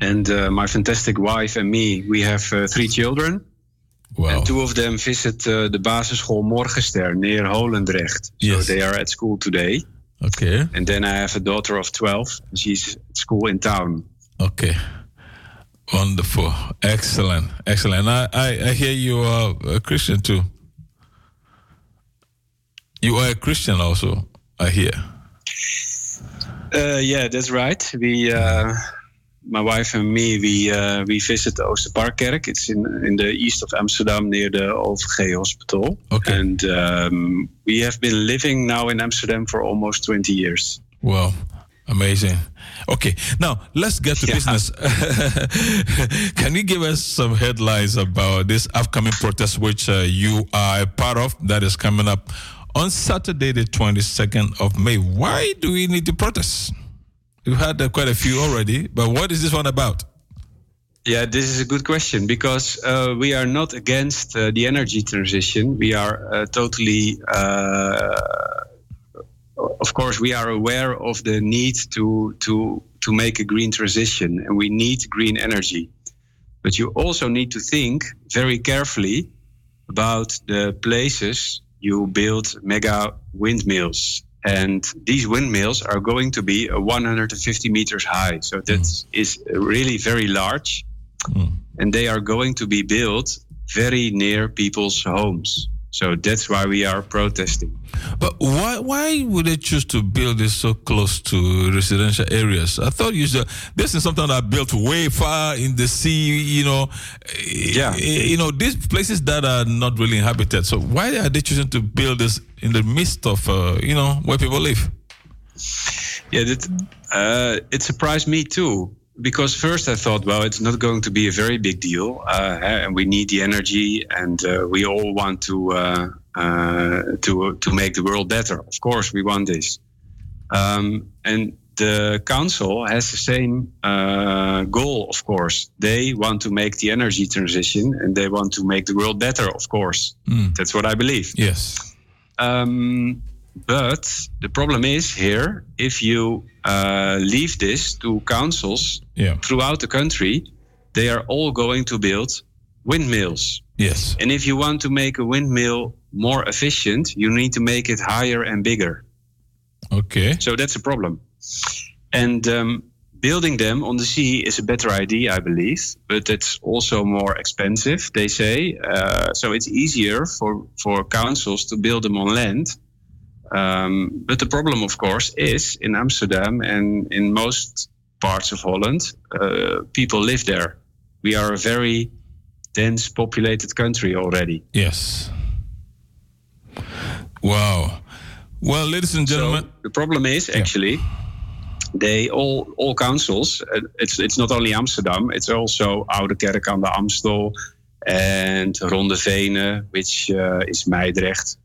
and uh, my fantastic wife and me, we have uh, three children. Wow. And two of them visit uh, the basisschool Morgenster near Holendrecht. So they are at school today. Okay. And then I have a daughter of 12. She's at school in town. Okay. Wonderful. Excellent. Excellent. I, I, I hear you are a Christian too. You are a Christian also, I hear. Uh, yeah, that's right. We, uh, my wife and me, we uh, we visit the Oosterparkkerk. It's in in the east of Amsterdam near the OVG Hospital. Okay. And um, we have been living now in Amsterdam for almost 20 years. Wow. Amazing. Okay, now let's get to business. Can you give us some headlines about this upcoming protest, which uh, you are a part of, that is coming up on Saturday, the 22nd of May? Why do we need to protest? We've had uh, quite a few already, but what is this one about? Yeah, this is a good question because uh, we are not against uh, the energy transition. We are uh, totally, uh, of course, we are aware of the need to to to make a green transition, and we need green energy. But you also need to think very carefully about the places you build mega windmills. And these windmills are going to be uh, 150 meters high. So that hmm. is uh, really very large. Hmm. And they are going to be built very near people's homes. So that's why we are protesting. But why why would they choose to build this so close to residential areas? I thought you said this is something that built way far in the sea. You know, yeah. You know these places that are not really inhabited. So why are they choosing to build this in the midst of uh, you know where people live? Yeah, that, uh, it surprised me too. Because first I thought, well, it's not going to be a very big deal, uh, and we need the energy, and uh, we all want to uh, uh, to to make the world better. Of course, we want this, um, and the council has the same uh, goal. Of course, they want to make the energy transition, and they want to make the world better. Of course, that's what I believe. Yes. Um, but the problem is here if you uh, leave this to councils Yeah. throughout the country, they are all going to build windmills. Yes. And if you want to make a windmill more efficient, you need to make it higher and bigger. Okay. So that's a problem. And um, building them on the sea is a better idea, I believe, but it's also more expensive, they say. Uh, so it's easier for, for councils to build them on land. Um, but the problem, of course, is in Amsterdam and in most parts of Holland, uh, people live there. We are a very dense populated country already. Yes. Wow. Well, ladies and gentlemen, So the problem is actually they all all councils. uh, It's it's not only Amsterdam. It's also Oude Kerk aan de Amstel and Ronde Venen, which uh, is Meidrecht.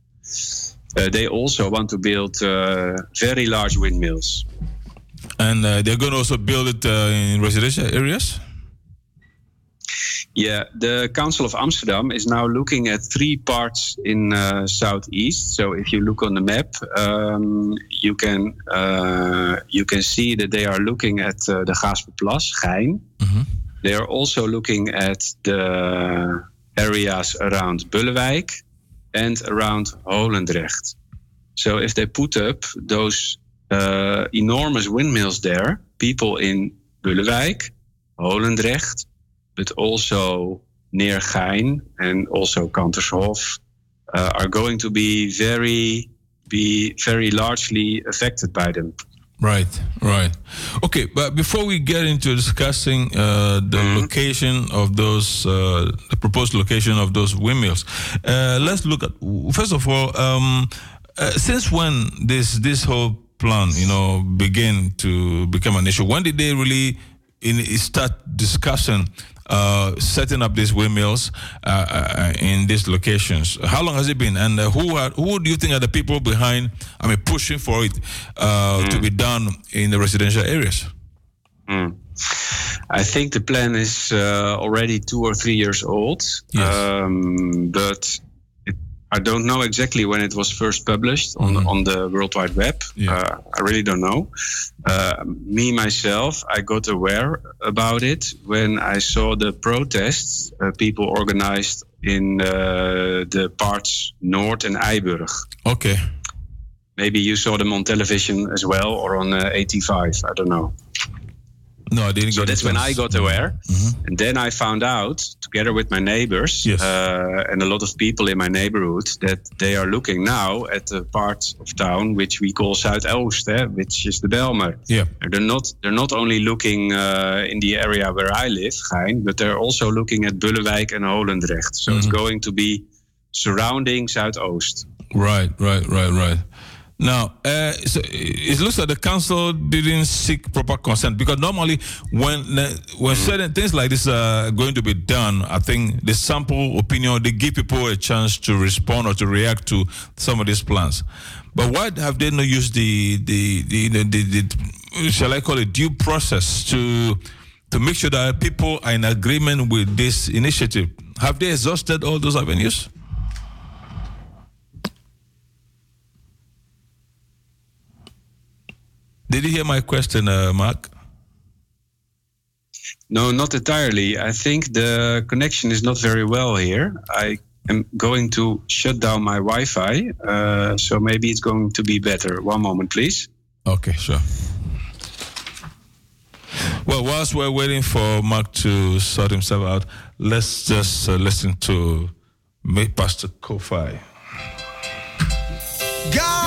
Uh, they also want to build uh, very large windmills. And uh, they're going to also build it uh, in residential areas? Yeah, the Council of Amsterdam is now looking at three parts in uh, southeast. So if you look on the map, um, you can uh, you can see that they are looking at uh, the Gaasperplas, Gein. They are also looking at the areas around Bullewijk and around Holendrecht. So if they put up those uh, enormous windmills there, people in Bullewijk, Holendrecht, but also near Gein and also Kantershof uh, are going to be very be very largely affected by them. Right, right. Okay, but before we get into discussing uh, the location of those, uh, the proposed location of those windmills, uh, let's look at first of all, um, uh, since when this this whole plan, you know, began to become an issue? When did they really in, start discussing? Uh, setting up these windmills uh, uh, in these locations. How long has it been, and uh, who are who do you think are the people behind? I mean, pushing for it uh, to be done in the residential areas? Mm. I think the plan is uh, already two or three years old, um, but I don't know exactly when it was first published on on the World Wide Web. Uh, I really don't know. Uh, me myself, I got aware about it when I saw the protests uh, people organized in uh, the parts Noord and IJburg. Okay. Maybe you saw them on television as well or on uh, AT5. I don't know. No, I didn't. So that's when. I got aware, and then I found out, together with my neighbors uh, and a lot of people in my neighborhood, that they are looking now at the part of town which we call Zuidoost, eh, which is the Bijlmer. Yeah. They're not they're not only looking uh, in the area where I live, Gein, but they're also looking at Bullewijk and Holendrecht. So it's going to be surrounding Zuidoost. Right, right, right, right. Now, uh, so it looks like the council didn't seek proper consent because normally, when when certain things like this are going to be done, I think the sample opinion they give people a chance to respond or to react to some of these plans. But why have they not used the the the, the, the, the shall I call it due process to to make sure that people are in agreement with this initiative? Have they exhausted all those avenues? Did you hear my question, uh, Mark? No, not entirely. I think the connection is not very well here. I am going to shut down my Wi Fi, uh, so maybe it's going to be better. One moment, please. Okay, sure. Well, whilst we're waiting for Mark to sort himself out, let's just uh, listen to me, Pastor Kofi. God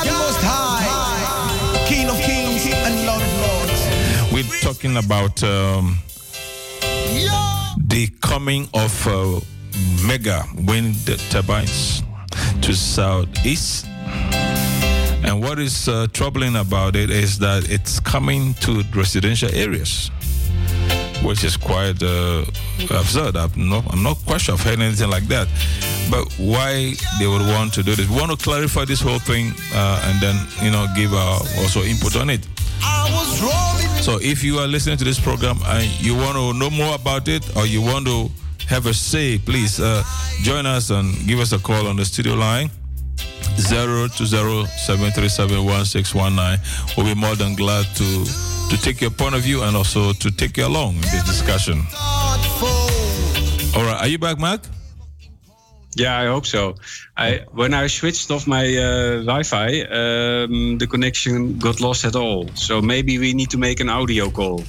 We're talking about um, the coming of uh, mega wind turbines to southeast. And what is uh, troubling about it is that it's coming to residential areas, which is quite uh, absurd. I'm not, I'm not quite sure I've heard anything like that. But why they would want to do this? We want to clarify this whole thing uh, and then, you know, give also input on it. So if you are listening to this program and you want to know more about it or you want to have a say, please uh, join us and give us a call on the studio line. 020-737-1619. We'll be more than glad to to take your point of view and also to take you along in this discussion. All right, are you back, Mark? Yeah, I hope so. I when I switched off my uh, Wi-Fi, um, the connection got lost at all. So maybe we need to make an audio call.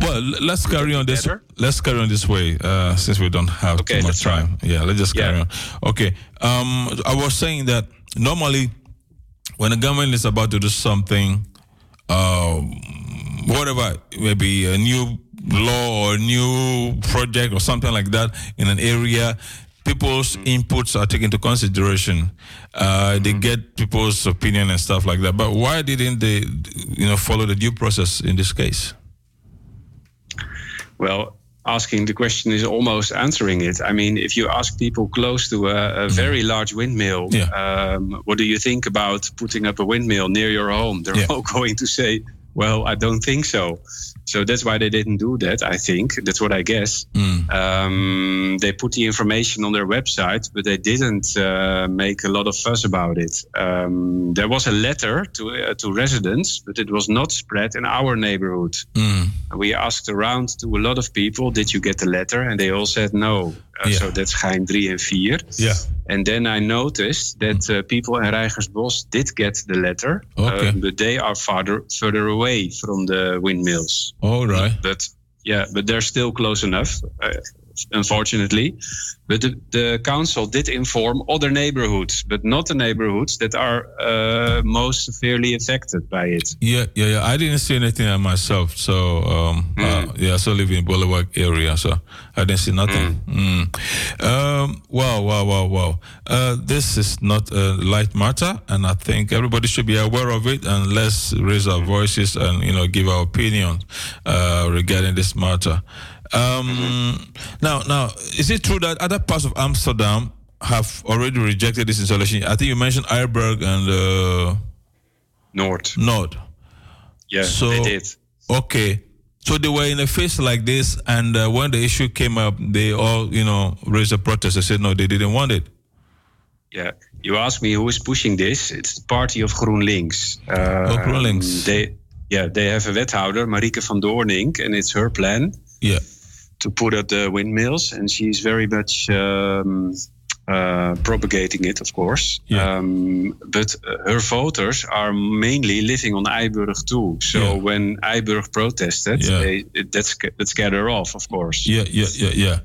Well, let's carry on this. Let's carry on this way, uh, since we don't have Okay, too much time. Yeah, let's just carry on. Okay. Um, I was saying that normally, when the government is about to do something, uh, whatever, maybe a new law or a new project or something like that in an area, people's inputs are taken into consideration. Uh, They get people's opinion and stuff like that. But why didn't they, you know, follow the due process in this case? Well, asking the question is almost answering it. I mean, if you ask people close to a, a very large windmill, um, what do you think about putting up a windmill near your home? They're all going to say, well, I don't think so. So that's why they didn't do that, I think. That's what I guess. Um, they put the information on their website, but they didn't uh, make a lot of fuss about it. Um, there was a letter to, uh, to residents, but it was not spread in our neighborhood. We asked around to a lot of people, did you get the letter? And they all said no. Uh, So that's Gein 3 and 4. Yeah. And then I noticed that uh, people in Rijgersbos did get the letter, Okay. uh, but they are farther further away from the windmills. All right. But yeah, but they're still close enough, uh, unfortunately. But the, the council did inform other neighborhoods, but not the neighborhoods that are uh, most severely affected by it. Yeah, yeah, yeah. I didn't see anything myself. So, um, uh, yeah, I still live in Boulevard area, so I didn't see nothing. Mm. Um, wow, wow, wow, wow. Uh, this is not a light matter, and I think everybody should be aware of it. And let's raise our voices and you know give our opinion uh, regarding this matter. Um, Now, now, is it true that other parts of Amsterdam have already rejected this installation? I think you mentioned IJburg and uh, Noord. Noord. Yeah, so, they did. Okay. So they were in a phase like this, and uh, when the issue came up, they all, you know, raised a protest. They said no, they didn't want it. Yeah, you ask me who is pushing this. It's the party of GroenLinks. Uh, Oh, GroenLinks. They, yeah, they have a wethouder, Marieke van Doornink, and it's her plan. Yeah. To put up the windmills, and she's very much um, uh, propagating it, of course. Um, but uh, her voters are mainly living on IJburg too. So Yeah. when IJburg protested, Yeah. they, it, that, sca- that scared her off, of course. Yeah, yeah, yeah, yeah.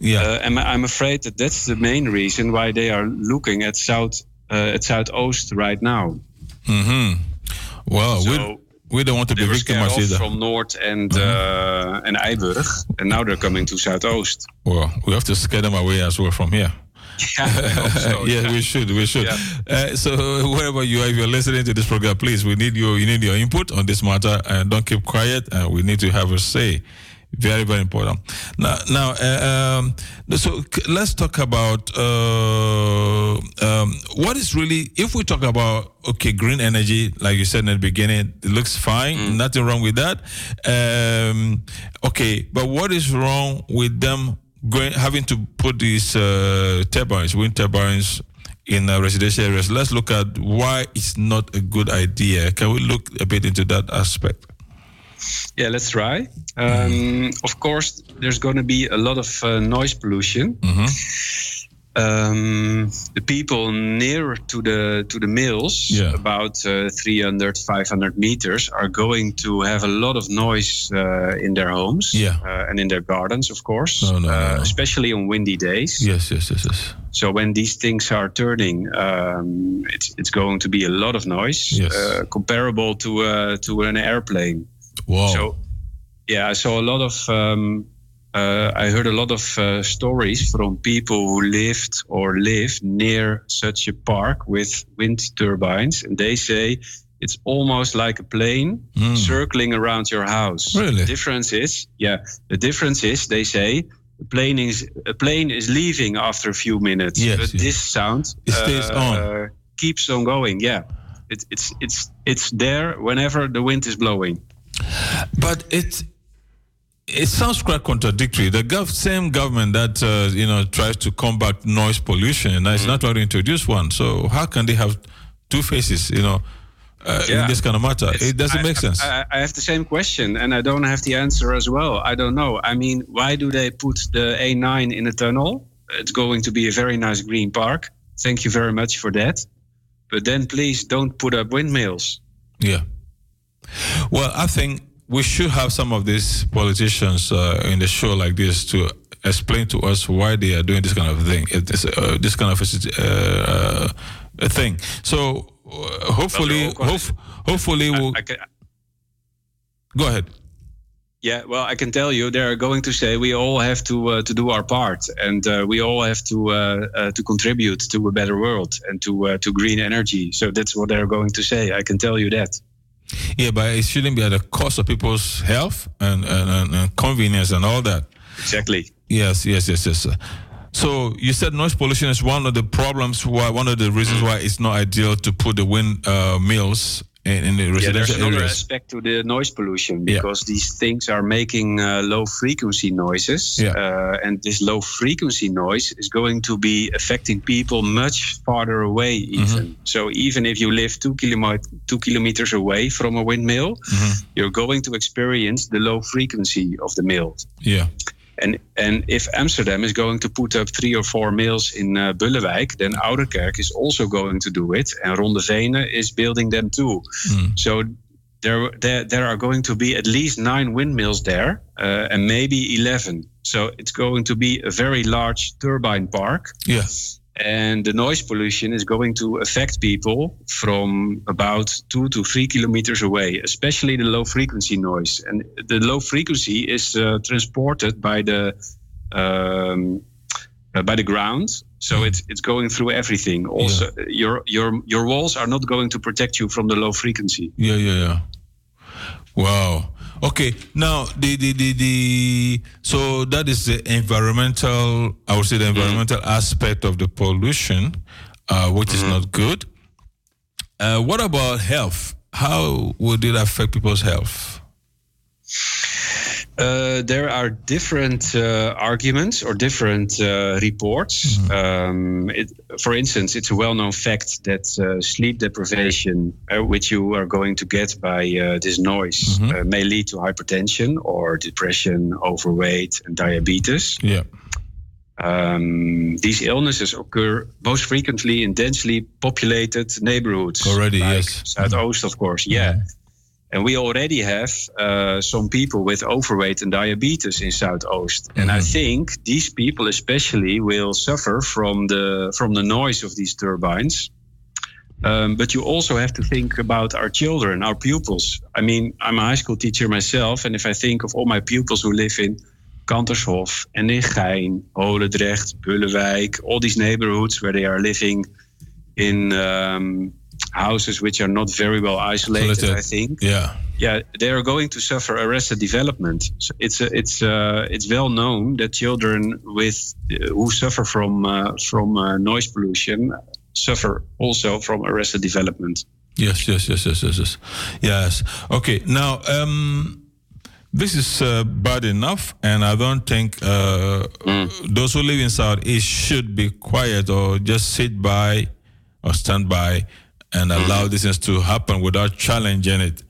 Yeah. Uh, and I'm afraid that that's the main reason why they are looking at South uh, at Zuidoost right now. hmm Well, So we don't want to They be victimized from Noord and uh, and IJburg, and now they're coming to Zuidoost. Well, we have to scare them away as well from here. Yeah, so, yeah, yeah. we should. We should. Uh, so wherever you are, if you're listening to this program, please, we need your you need your input on this matter, and don't keep quiet. And we need to have a say. Very, very important. Now, now, uh, um, so let's talk about uh, um, what is really. If we talk about okay, green energy, like you said in the beginning, it looks fine. Nothing wrong with that. Um, okay, but what is wrong with them going having to put these uh, turbines, wind turbines, in uh, residential areas? Let's look at why it's not a good idea. Can we look a bit into that aspect? Yeah, let's try. Um, Of course, there's going to be a lot of uh, noise pollution. Um, the people near to the to the mills, Yeah. about uh, 300, 500 meters, are going to have a lot of noise uh, in their homes Yeah. uh, and in their gardens, of course, No, no, uh, no. especially on windy days. Yes, yes, yes, yes. So when these things are turning, um, it's it's going to be a lot of noise, Yes. uh, comparable to uh, to an airplane. Wow. So yeah, I saw a lot of. Um, uh, I heard a lot of uh, stories from people who lived or live near such a park with wind turbines, and they say it's almost like a plane circling around your house. Really? The difference is, yeah, the difference is they say the plane is a plane is leaving after a few minutes, Yes, but yes. this sound It stays on. uh, keeps on going. Yeah, it, it's it's it's there whenever the wind is blowing. But it it sounds quite contradictory. The gov- same government that uh, you know tries to combat noise pollution and is not trying to introduce one. So how can they have two faces? You know, uh, in this kind of matter, It's- it doesn't I- make sense. I, I have the same question, and I don't have the answer as well. I don't know. I mean, why do they put the A9 in a tunnel? It's going to be a very nice green park. Thank you very much for that. But then please don't put up windmills. Yeah. Well, I think we should have some of these politicians uh, in the show like this to explain to us why they are doing this kind of thing, uh, this kind of uh, uh, a thing. So uh, hopefully, all hopefully, we'll I can, go ahead. yeah, well, I can tell you, they're going to say we all have to uh, to do our part, and uh, we all have to uh, uh, to contribute to a better world and to uh, to green energy. So that's what they're going to say. I can tell you that. Yeah, but it shouldn't be at the cost of people's health and, and, and, convenience and all that. Exactly. Yes, yes, yes, yes. sir. So you said noise pollution is one of the problems why one of the reasons why it's not ideal to put the wind uh, mills in, in the Yeah, there's residential another aspect to the noise pollution because these things are making uh, low frequency noises, Yeah. uh, and this low frequency noise is going to be affecting people much farther away. Even so, even if you live two kilomet- two kilometers away from a windmill, you're going to experience the low frequency of the mill. Yeah. And and if Amsterdam is going to put up three or four mills in uh, Bullewijk, then Ouderkerk is also going to do it, and Rondevene is building them too. So there, there there are going to be at least nine windmills there, uh, and maybe eleven. So it's going to be a very large turbine park. Yeah. And the noise pollution is going to affect people from about two to three kilometers away, especially the low frequency noise. And the low frequency is uh, transported by the um, uh, by the ground, so it's it's going through everything. Also, your your your walls are not going to protect you from the low frequency. Yeah, yeah, yeah. Wow. Okay. Now the the the, the so that is the environmental. I would say the environmental aspect of the pollution, uh, which is not good. Uh, what about health? How would it affect people's health? Uh, there are different uh, arguments or different uh, reports. Um, it, for instance, it's a well-known fact that uh, sleep deprivation, uh, which you are going to get by uh, this noise, uh, may lead to hypertension or depression, overweight, and diabetes. Yeah. Um, these illnesses occur most frequently in densely populated neighborhoods. Already, like yes. Zuidoost, of course, yeah. And we already have uh, some people with overweight and diabetes in Zuidoost. And I think these people especially will suffer from the from the noise of these turbines. Um, but you also have to think about our children, our pupils. I mean, I'm a high school teacher myself, and if I think of all my pupils who live in Kantershof and in Gein, Holendrecht, Bullewijk, all these neighborhoods where they are living in um, houses which are not very well isolated, Isolated. I think. Yeah. Yeah, they are going to suffer arrested development. So it's uh, it's uh, it's well known that children with uh, who suffer from uh, from uh, noise pollution suffer also from arrested development. Yes, yes, yes, yes, yes, yes. Yes. Okay. Now, um, this is uh, bad enough, and I don't think uh, those who live in South East should be quiet or just sit by or stand by and allow these things to happen without challenging it.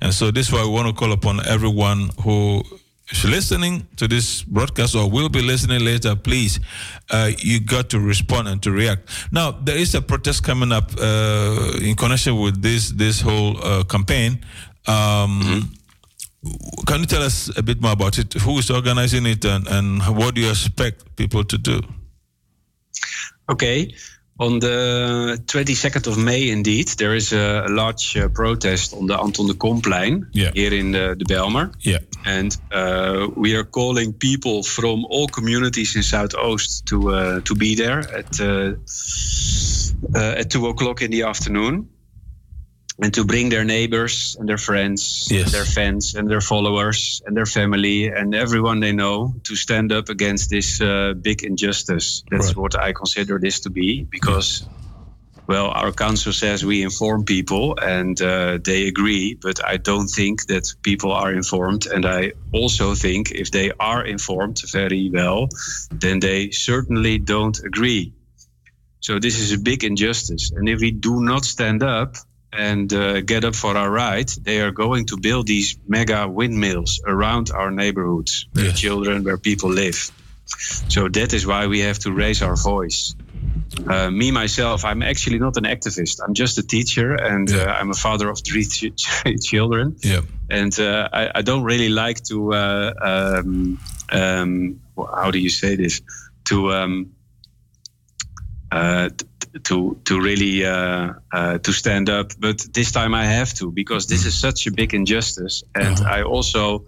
And so, this is why we want to call upon everyone who is listening to this broadcast or will be listening later. Please, uh, you got to respond and to react. Now, there is a protest coming up uh, in connection with this this whole uh, campaign. Um, Can you tell us a bit more about it? Who is organizing it, and, and what do you expect people to do? Okay. On the 22nd of May, indeed, there is a, large uh, protest on the Anton de Komplein Yeah. here in the, the Belmer. Yeah. And uh, we are calling people from all communities in Zuidoost to uh, to be there at uh, uh, at two o'clock in the afternoon, and to bring their neighbors and their friends, Yes. and their fans and their followers and their family and everyone they know to stand up against this uh, big injustice. That's Right. what I consider this to be because. Well, our council says we inform people and uh, they agree, but I don't think that people are informed. And I also think if they are informed very well, then they certainly don't agree. So this is a big injustice. And if we do not stand up and uh, get up for our right, they are going to build these mega windmills around our neighborhoods, where children, where people live. So that is why we have to raise our voice. Uh, me myself, I'm actually not an activist. I'm just a teacher, and uh, I'm a father of three ch- children. Yeah. And uh, I, I don't really like to. Uh, um, um, how do you say this? To um, uh, to to really uh, uh, to stand up, but this time I have to because this is such a big injustice, and I also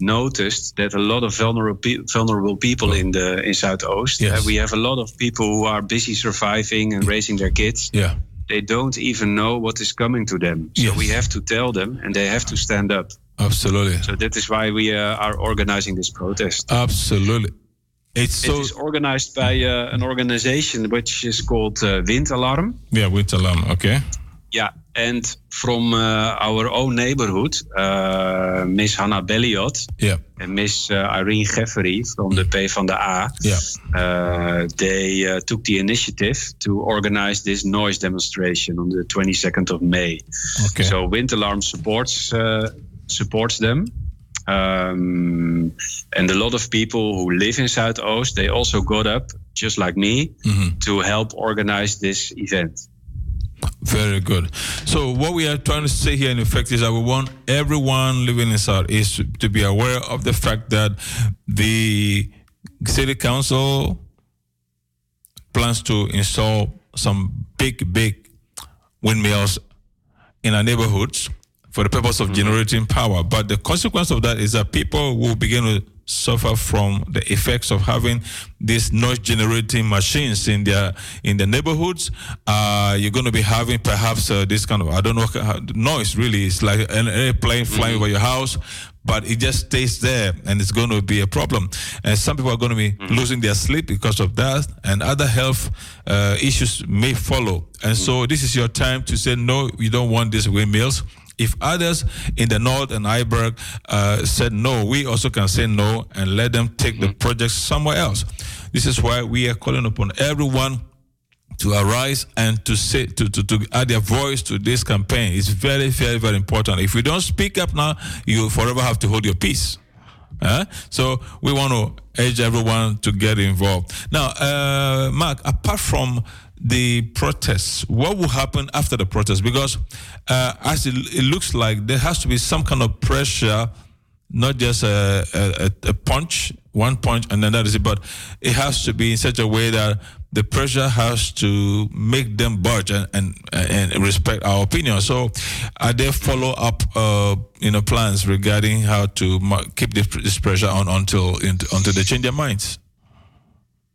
noticed that a lot of vulnerable pe- vulnerable people in the in Zuidoost. Yes. Uh, we have a lot of people who are busy surviving and raising their kids. Yeah. they don't even know what is coming to them. So Yes. we have to tell them, and they have to stand up. Absolutely. So that is why we uh, are organizing this protest. Absolutely. It's It is organized by uh, an organization which is called uh, Windalarm. yeah, with alarm. Okay. Yeah, and from uh, our own neighborhood, uh, Miss Hannah Belliot Yeah. and Miss uh, Irene Geffery from the P van de A, Yeah. uh, they uh, took the initiative to organize this noise demonstration on the 22nd of May. Okay. So Wind Alarm supports uh, supports them. Um, and a lot of people who live in Zuidoost, they also got up, just like me, Mhm. to help organize this event. Very good. So what we are trying to say here in effect is that we want everyone living in South East to, to be aware of the fact that the city council plans to install some big, big windmills in our neighborhoods for the purpose of generating power. But the consequence of that is that people will begin to suffer from the effects of having these noise generating machines in their in the neighborhoods. Uh, you're going to be having perhaps uh, this kind of I don't know noise really. It's like an airplane flying over your house, but it just stays there, and it's going to be a problem. And some people are going to be losing their sleep because of that, and other health uh, issues may follow. And so this is your time to say no. You don't want these windmills. If others in the north and IJburg uh, said no, we also can say no and let them take the project somewhere else. This is why we are calling upon everyone to arise and to say to, to, to add their voice to this campaign. It's very, very, very important. If you don't speak up now, you forever have to hold your peace. Uh, so we want to urge everyone to get involved. Now, uh, Mark, apart from the protests, what will happen after the protests? Because uh, as it, it looks like there has to be some kind of pressure, not just a, a, a punch, one punch, and then that is it, but it has to be in such a way that the pressure has to make them budge and, and, and respect our opinion. So, are there follow up, uh, you know, plans regarding how to keep this, this pressure on until until they change their minds?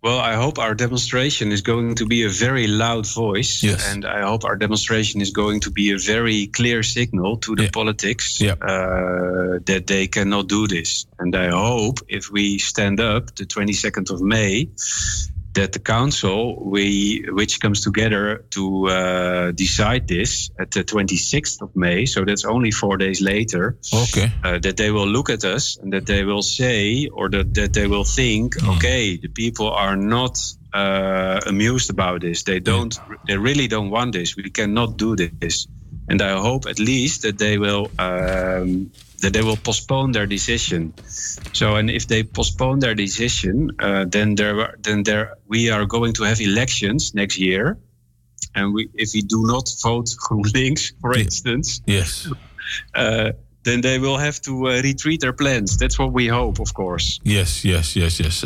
Well, I hope our demonstration is going to be a very loud voice. Yes. And I hope our demonstration is going to be a very clear signal to the politics Yeah. uh, that they cannot do this. And I hope if we stand up the 22nd of May, that the council, we, which comes together to uh, decide this at the 26th of May, so that's only four days later, Okay. uh, that they will look at us and that they will say or that, that they will think okay the people are not uh, amused about this. They don't they really don't want this. We cannot do this. And i hope at least that they will um, that they will postpone their decision so and if they postpone their decision uh, then there then there we are going to have elections next year and we if we do not vote GroenLinks for instance Yes. uh, then they will have to uh, retreat their plans. That's what we hope, of course. Yes, yes, yes, yes.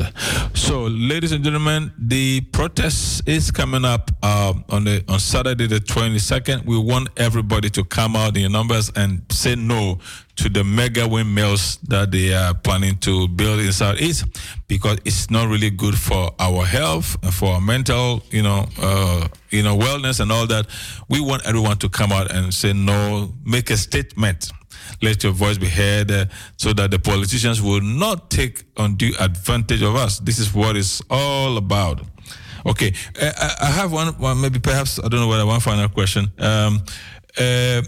So, ladies and gentlemen, the protest is coming up uh, on the on Saturday the twenty second. We want everybody to come out in numbers and say no to the mega windmills that they are planning to build in Southeast because it's not really good for our health and for our mental, you know, uh, you know, wellness and all that. We want everyone to come out and say no, make a statement let your voice be heard uh, so that the politicians will not take undue advantage of us. This is what it's all about. Okay, uh, I, I have one, one, maybe perhaps, I don't know whether one final question. Um, uh,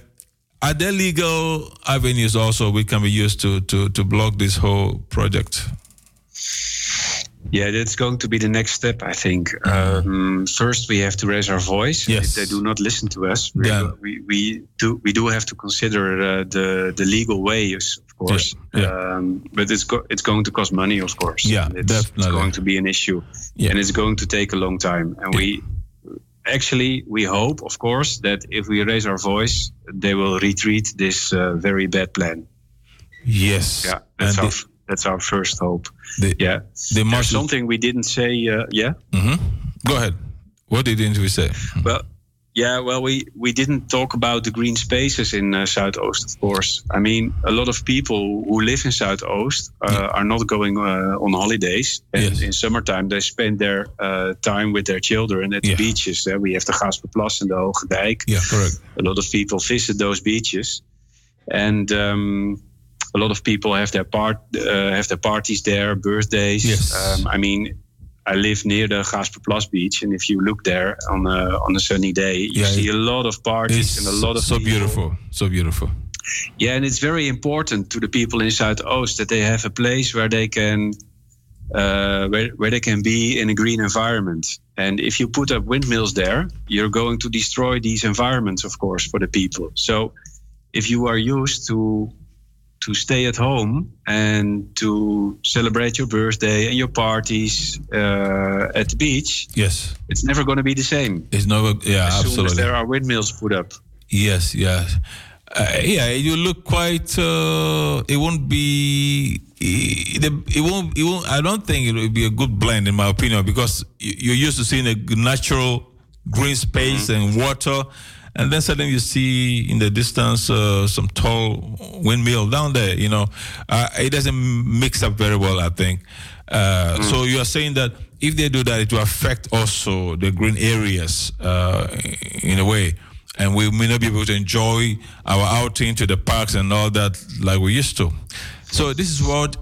are there legal avenues also we can be used to, to, to block this whole project? Yeah, that's going to be the next step, I think. Um, first, we have to raise our voice. Yes. If they do not listen to us, we, Yeah. we, we do we do have to consider uh, the the legal ways, of course. Um, but it's go- it's going to cost money, of course. Yeah, it's, it's going to be an issue, Yeah. and it's going to take a long time. And we actually we hope, of course, that if we raise our voice, they will retreat this uh, very bad plan. Yes. Yeah, that's And that's our first hope. The, yeah, the There's something we didn't say. Uh, yeah. hmm Go ahead. What did we say? Well, Yeah, well, we, we didn't talk about the green spaces in uh, Zuidoost, of course. I mean, a lot of people who live in Zuidoost uh, are not going uh, on holidays. And in summertime, they spend their uh, time with their children at the beaches. Uh, we have the Gasperplas and the Hoge Dijk. Yeah, correct. A lot of people visit those beaches. And um, a lot of people have their part uh, have their parties there, birthdays. Yes. Um, I mean, I live near the Gaasperplas beach, and if you look there on a on a sunny day, you Yeah, see a lot of parties and a lot of so people. beautiful, so beautiful. Yeah, and it's very important to the people in Zuidoost that they have a place where they can uh, where, where they can be in a green environment. And if you put up windmills there, you're going to destroy these environments, of course, for the people. So if you are used to to stay at home and to celebrate your birthday and your parties uh, at the beach, Yes, it's never going to be the same. it's never. Yeah, as soon as absolutely. there are windmills put up. Yes, yes. Uh, yeah, you look quite. Uh, it won't be. It, it won't. It won't. I don't think it will be a good blend, in my opinion, because you- you're used to seeing a natural green space and water, and then suddenly you see in the distance uh, some tall windmill down there. You know, uh, it doesn't mix up very well. I think. Uh, So you are saying that if they do that, it will affect also the green areas uh, in a way and we may not be able to enjoy our outing to the parks and all that like we used to. So this is what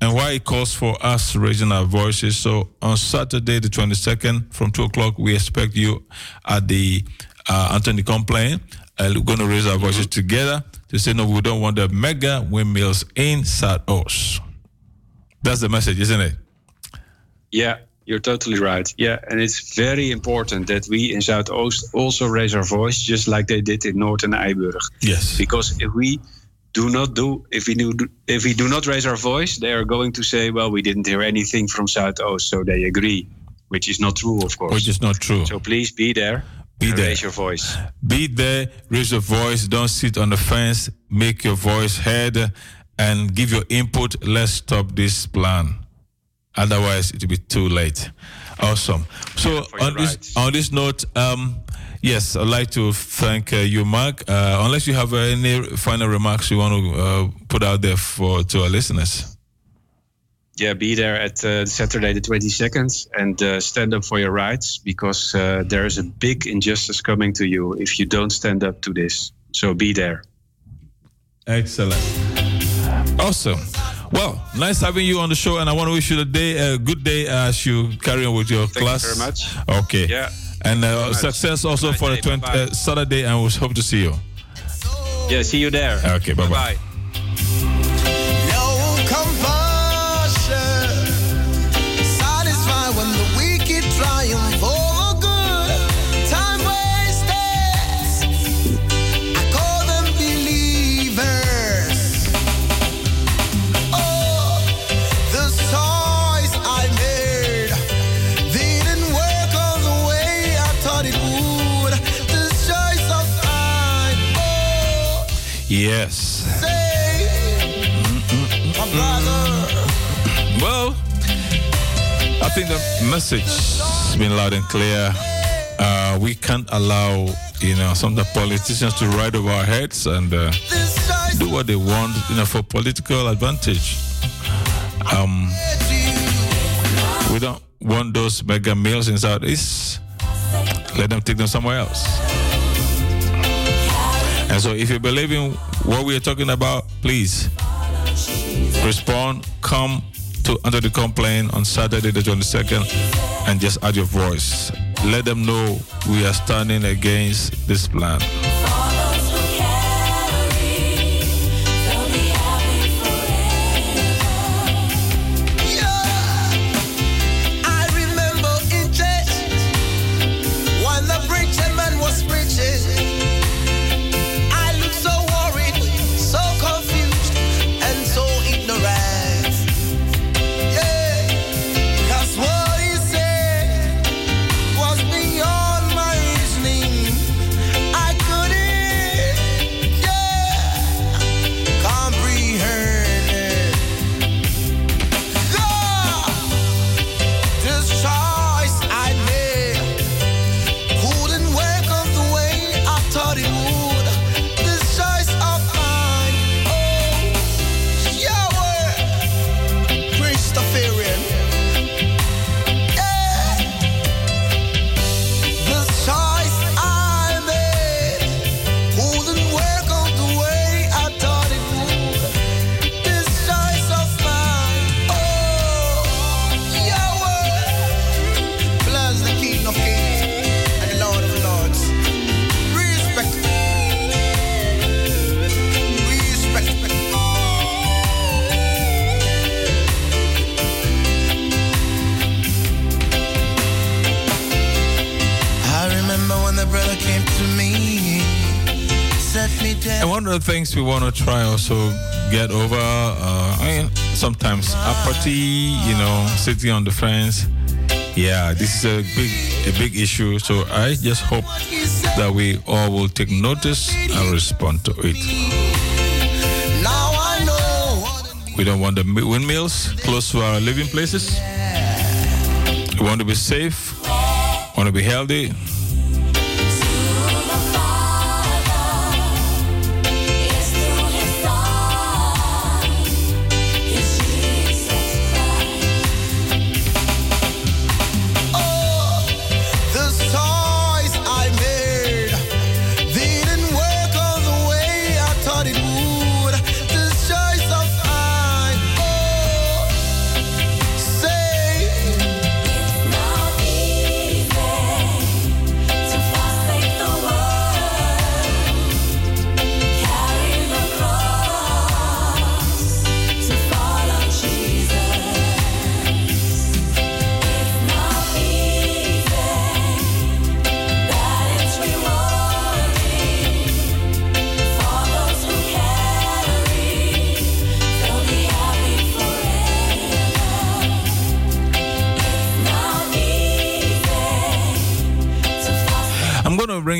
and why it calls for us raising our voices. So on Saturday, the 22nd, from 2 o'clock, we expect you at the uh, Anton de Komplein. Uh, we're going to raise our voices together to say, no, we don't want the mega windmills in South Os. That's the message, isn't it? Yeah, you're totally right. Yeah, and it's very important that we in South Zuidoost also raise our voice, just like they did in Noord and IJburg. Yes. Because if we do not do, if we do, if we do not raise our voice, they are going to say, "Well, we didn't hear anything from Zuidoost," so they agree, which is not true, of course. Which is not true. So please be there. Be and there. Raise your voice. Be there, raise your voice, don't sit on the fence, make your voice heard, and give your input. Let's stop this plan. Otherwise, it will be too late. Awesome. So on this on this note, um, yes, I'd like to thank uh, you, Mark. Uh, unless you have any final remarks you want to uh, put out there for to our listeners. Yeah, be there at uh, Saturday the 22nd and uh, stand up for your rights because uh, there is a big injustice coming to you if you don't stand up to this. So be there. Excellent. Awesome. Well, nice having you on the show, and I want to wish you a day, a good day as you carry on with your Thank you class. very much. Okay. Yeah. And uh, success also Nice for the 20, uh, Saturday, and we hope to see you. Yeah, see you there. Okay, bye bye. Yes. say, my brother. Well, I think the message has been loud and clear. Uh, we can't allow, you know, some of the politicians to ride over our heads and uh, do what they want, you know, for political advantage. Um, we don't want those mega meals in Southeast. Let them take them somewhere else. And so, if you believe in what we are talking about, please respond, come to Anton de Komplein on Saturday the 22nd and just add your voice. Let them know we are standing against this plan. Of the things we want to try also get over, uh, I mean, sometimes apathy, you know, sitting on the fence. Yeah, this is a big, a big issue. So I just hope that we all will take notice and respond to it. We don't want the windmills close to our living places. We want to be safe, want to be healthy.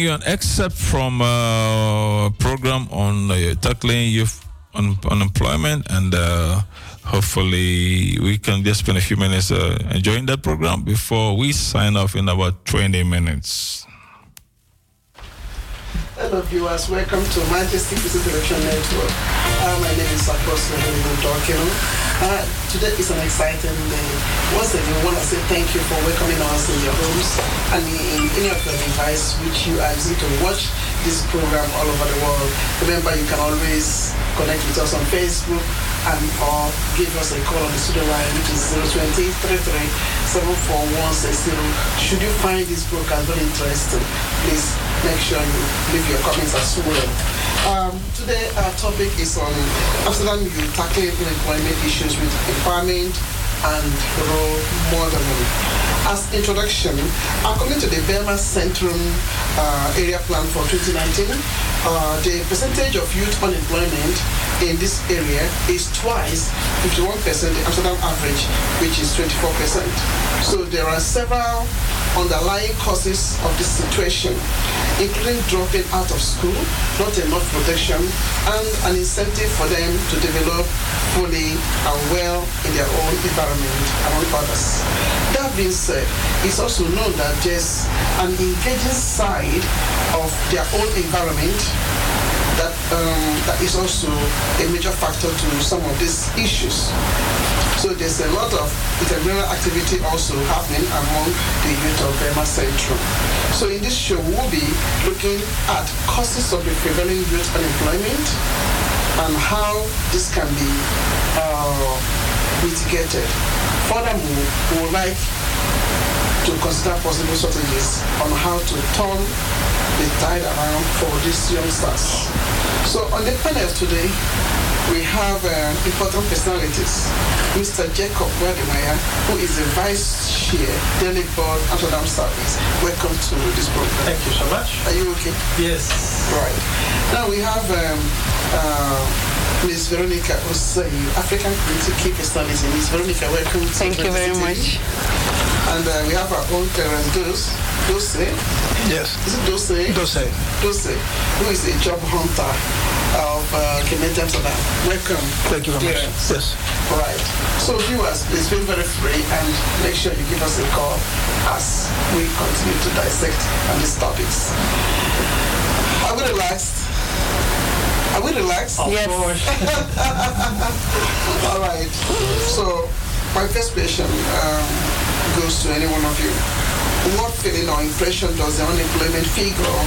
Bring you an excerpt from a program on uh, tackling youth un- unemployment, and uh, hopefully we can just spend a few minutes uh, enjoying that program before we sign off in about 20 minutes. Hello viewers, welcome to Majesty Business Television Network. Uh, my name is Apostle Dokino. Uh, today is an exciting day. Once again, we want to say thank you for welcoming us in your homes and in any of your devices which you are using to watch this program all over the world. Remember, you can always connect with us on Facebook and or give us a call on the studio line which is 020 74160. Should you find this broadcast very interesting, please make sure you leave your comments as well. Um, today our topic is on Amsterdam youth tackling unemployment issues with empowerment and role modeling. As introduction, according to the Bijlmer Centrum uh, area plan for 2019, uh, the percentage of youth unemployment in this area is twice 51% the Amsterdam average, which is 24%. So there are several underlying causes of this situation, including dropping out of school, not enough protection, and an incentive for them to develop fully and well in their own environment, among others. That being said, it's also known that there's an engaging side of their own environment that um, that is also a major factor to some of these issues. So there's a lot of intramural activity also happening among the youth of Bijlmer Central. So in this show, we'll be looking at causes of the prevailing youth unemployment and how this can be uh, mitigated. Furthermore, we would like to consider possible strategies on how to turn the tide around for these youngsters. So on the panel today, we have uh, important personalities. Mr. Jacob Wadimaya, who is the Vice Chair, Daily Board, Amsterdam Service. Welcome to this program. Thank you so much. Are you okay? Yes. Right. Now we have um, uh, Ms. Veronica Osei, African Community Key Personality. Ms. Veronica, welcome to Thank you very much. And uh, we have our own Terence Dose. Dose? Yes. Is it Dose? Dose. Dose, who is a job hunter of uh, Kemet Amsterdam. Welcome. Thank you very much. Clarence. Yes. Right. So viewers, please feel very free and make sure you give us a call as we continue to dissect on these topics. Are we relaxed? Are we relaxed? Of Yes. course. All right. So my first question um, goes to any one of you. What feeling or impression does the unemployment figure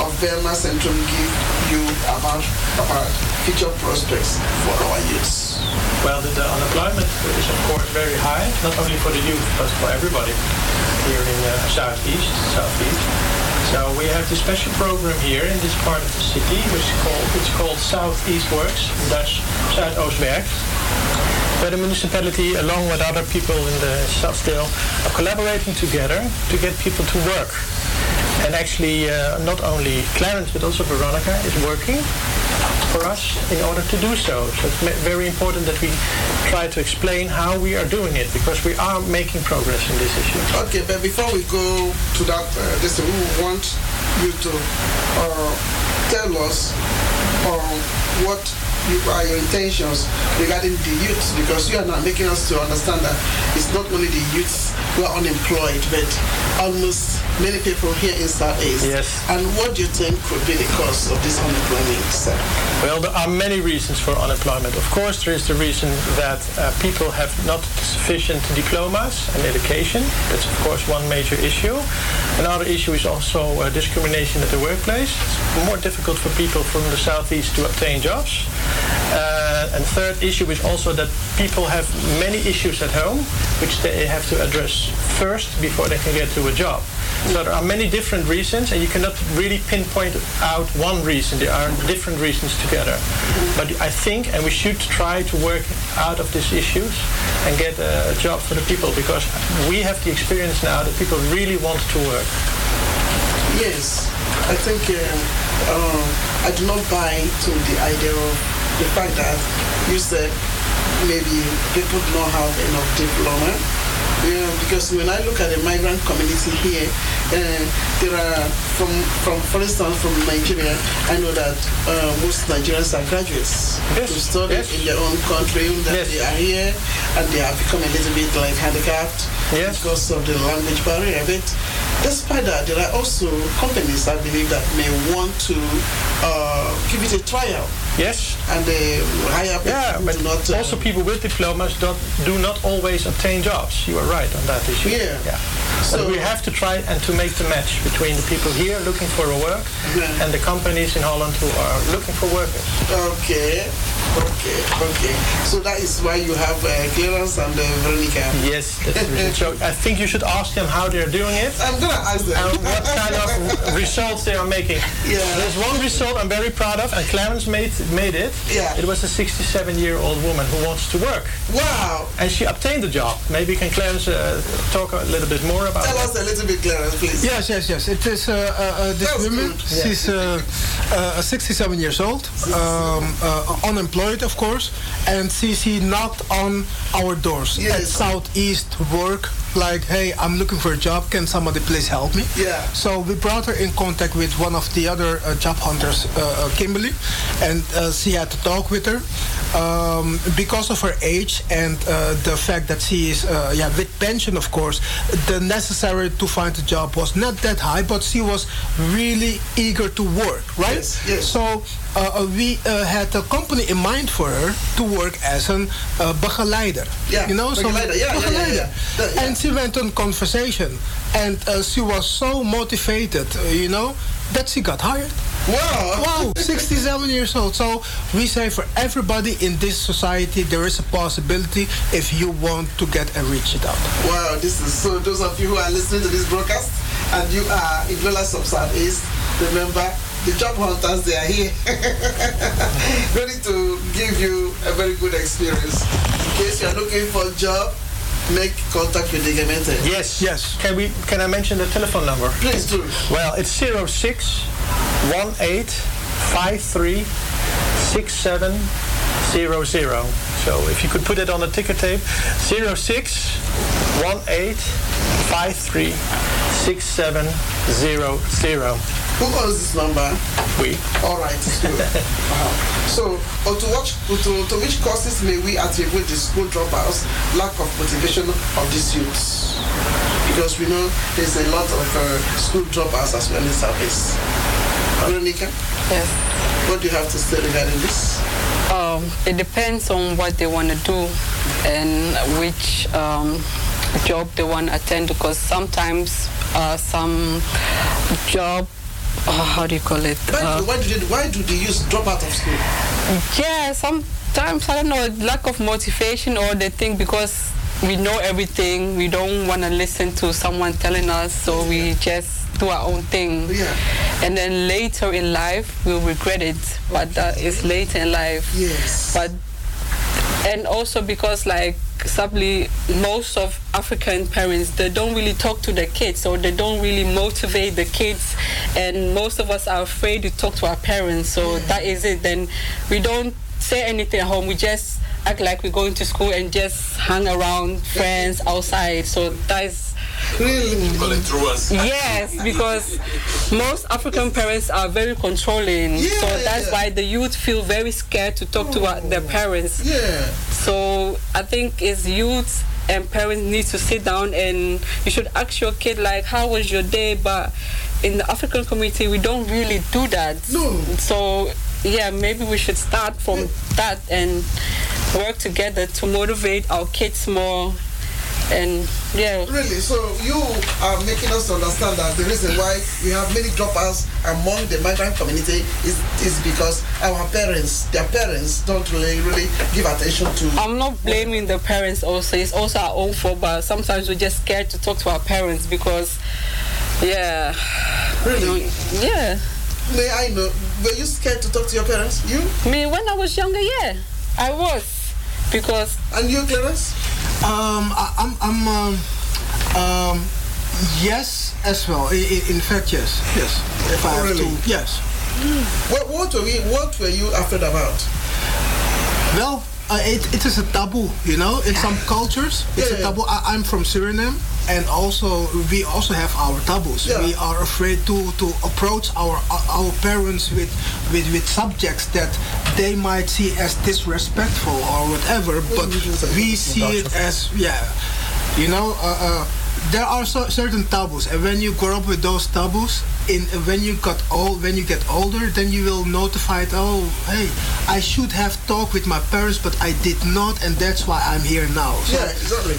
of Bijlmer Centrum give you about, about future prospects for our youths? Well, the, the unemployment is of course very high, not only for the youth but for everybody here in uh, southeast, southeast. So we have this special program here in this part of the city, which is called it's called Southeast Works, in Dutch Zuidoost werkt. Where the municipality, along with other people in the Stadsdeel, are collaborating together to get people to work. And actually, uh, not only Clarence but also Veronica is working for us in order to do so. So it's very important that we try to explain how we are doing it because we are making progress in this issue. Okay, but before we go to that, uh, this, we want you to uh, tell us uh, what you, are your intentions regarding the youth, because you are not making us to understand that it's not only the youths who are unemployed, but almost many people here in Southeast. Yes. And what do you think could be the cause of this unemployment? Sir? Well, there are many reasons for unemployment. Of course, there is the reason that uh, people have not sufficient diplomas and education. That's, of course, one major issue. Another issue is also uh, discrimination at the workplace. It's more difficult for people from the southeast to obtain jobs. Uh, and third issue is also that people have many issues at home, which they have to address first before they can get to a job. So there are many different reasons, and you cannot really pinpoint out one reason. There are different reasons together. But I think, and we should try to work out of these issues and get a job for the people, because we have the experience now that people really want to work. Yes, I think uh, uh, I do not buy to the idea of the fact that you said maybe people do not have enough diploma. Yeah, because when I look at the migrant community here, uh, there are from from for instance from Nigeria, I know that uh, most Nigerians are graduates Yes, to study yes. in their own country, that Yes. they are here and they have become a little bit like handicapped because of the language barrier. But despite that, there are also companies I believe that may want to uh, give it a trial. Yes. And they hire people Yeah, but not. uh, also people with diplomas don't, do not always obtain jobs. You are right on that issue. Yeah. yeah. So we have to try and to make the match between the people here looking for a work and the companies in Holland who are looking for workers. Okay, okay, okay. So that is why you have uh, Clarence and uh, Veronica. Yes, that's the. So I think you should ask them how they're doing it. I'm gonna ask them. And what kind of results they are making. Yeah. There's one result I'm very proud of, and Clarence made made it. Yeah. It was a 67-year-old woman who wants to work. Wow. And she obtained the job. Maybe can Clarence uh, talk a little bit more about Tell that? us a little bit, Clarence, please. Yes, yes, yes. It is uh, uh, uh, this That's woman. good. She's uh, uh, 67 years old, um, uh, unemployed, of course, and she, she knocked on our doors at Southeast Work, like, hey, I'm looking for a job. Can somebody please help me? Yeah. So we brought her in contact with one of the other uh, job hunters, uh, uh, Kimberly, and uh, she had to talk with her. Um, because of her age and uh, the fact that she is, uh, yeah, with pension, of course, the necessary to find a job was not that high, but she was really eager to work, right? Yes, yes. So uh, uh, we uh, had a company in mind for her to work as an uh, begeleider. Yeah, you know, so begeleider, yeah, begeleider. yeah. Yeah. And she went on conversation, and uh, she was so motivated, you know, that she got hired. Wow! Wow! 67 years old. So we say for everybody in this society, there is a possibility if you want to get and reach it out. Wow, this is so. Those of you who are listening to this broadcast and you are in dwellers of Southeast, remember the job hunters, they are here, ready to give you a very good experience. In case you are looking for a job, make contact with the Gemeente. Yes. Yes. Can we? Can I mention the telephone number? Please do. Well, it's 06 18 53 67 00. So if you could put it on the ticker tape, 06 18 53 67 00. Who owns this number? We. All right, it's good. wow. So, or to, watch, to, to which causes may we attribute the school dropouts, lack of motivation of these youths? Because we know there's a lot of uh, school dropouts as well in Southeast. Veronica? Yes. What do you have to say regarding this? Um, it depends on what they want to do and which um, job they want to attend because sometimes uh, some job, uh, how do you call it? Why, Uh, do, why, do they, why do the youth drop out of school? yeah, sometimes, I don't know, lack of motivation or they think because we know everything, we don't want to listen to someone telling us, so we just do our own thing. Yeah. And then later in life, we'll regret it, but that is later in life. Yes. But and also because like sadly most of African parents they don't really talk to their kids or they don't really motivate the kids. And most of us are afraid to talk to our parents. So that is it. Then we don't say anything at home. We just act like we're going to school and just hang around friends outside. So that is Really? Yes, because most African parents are very controlling. so that's why the youth feel very scared to talk to uh, their parents. Yeah. So I think it's youth and parents need to sit down and you should ask your kid like, how was your day? But in the African community, we don't really do that. No. So yeah, maybe we should start from that and work together to motivate our kids more. And yeah. Really? So you are making us understand that the reason why we have many dropouts among the migrant community is is because our parents, their parents, don't really really give attention to. I'm not blaming the parents also. It's also our own fault, but sometimes we're just scared to talk to our parents because, yeah. Really? Yeah. May I know? Were you scared to talk to your parents? You? Me, when I was younger, yeah. I was. Because. And you, Clarence? Um, I, I'm, I'm, um, um, yes, as well. I, I, in fact, yes, yes. If I have Really? to, yes. What what were we, what were you afraid about? Well, uh, it, it is a taboo, you know. In some cultures, it's Yeah, a taboo. I, I'm from Suriname, and also we also have our taboos. Yeah. We are afraid to, to approach our our parents with, with with subjects that they might see as disrespectful or whatever, but we see it as yeah, you know. Uh, uh, there are so, certain taboos, and when you grow up with those taboos, in when you got old, when you get older, then you will notify it. Oh, hey, I should have talked with my parents, but I did not, and that's why I'm here now. So Yeah, exactly.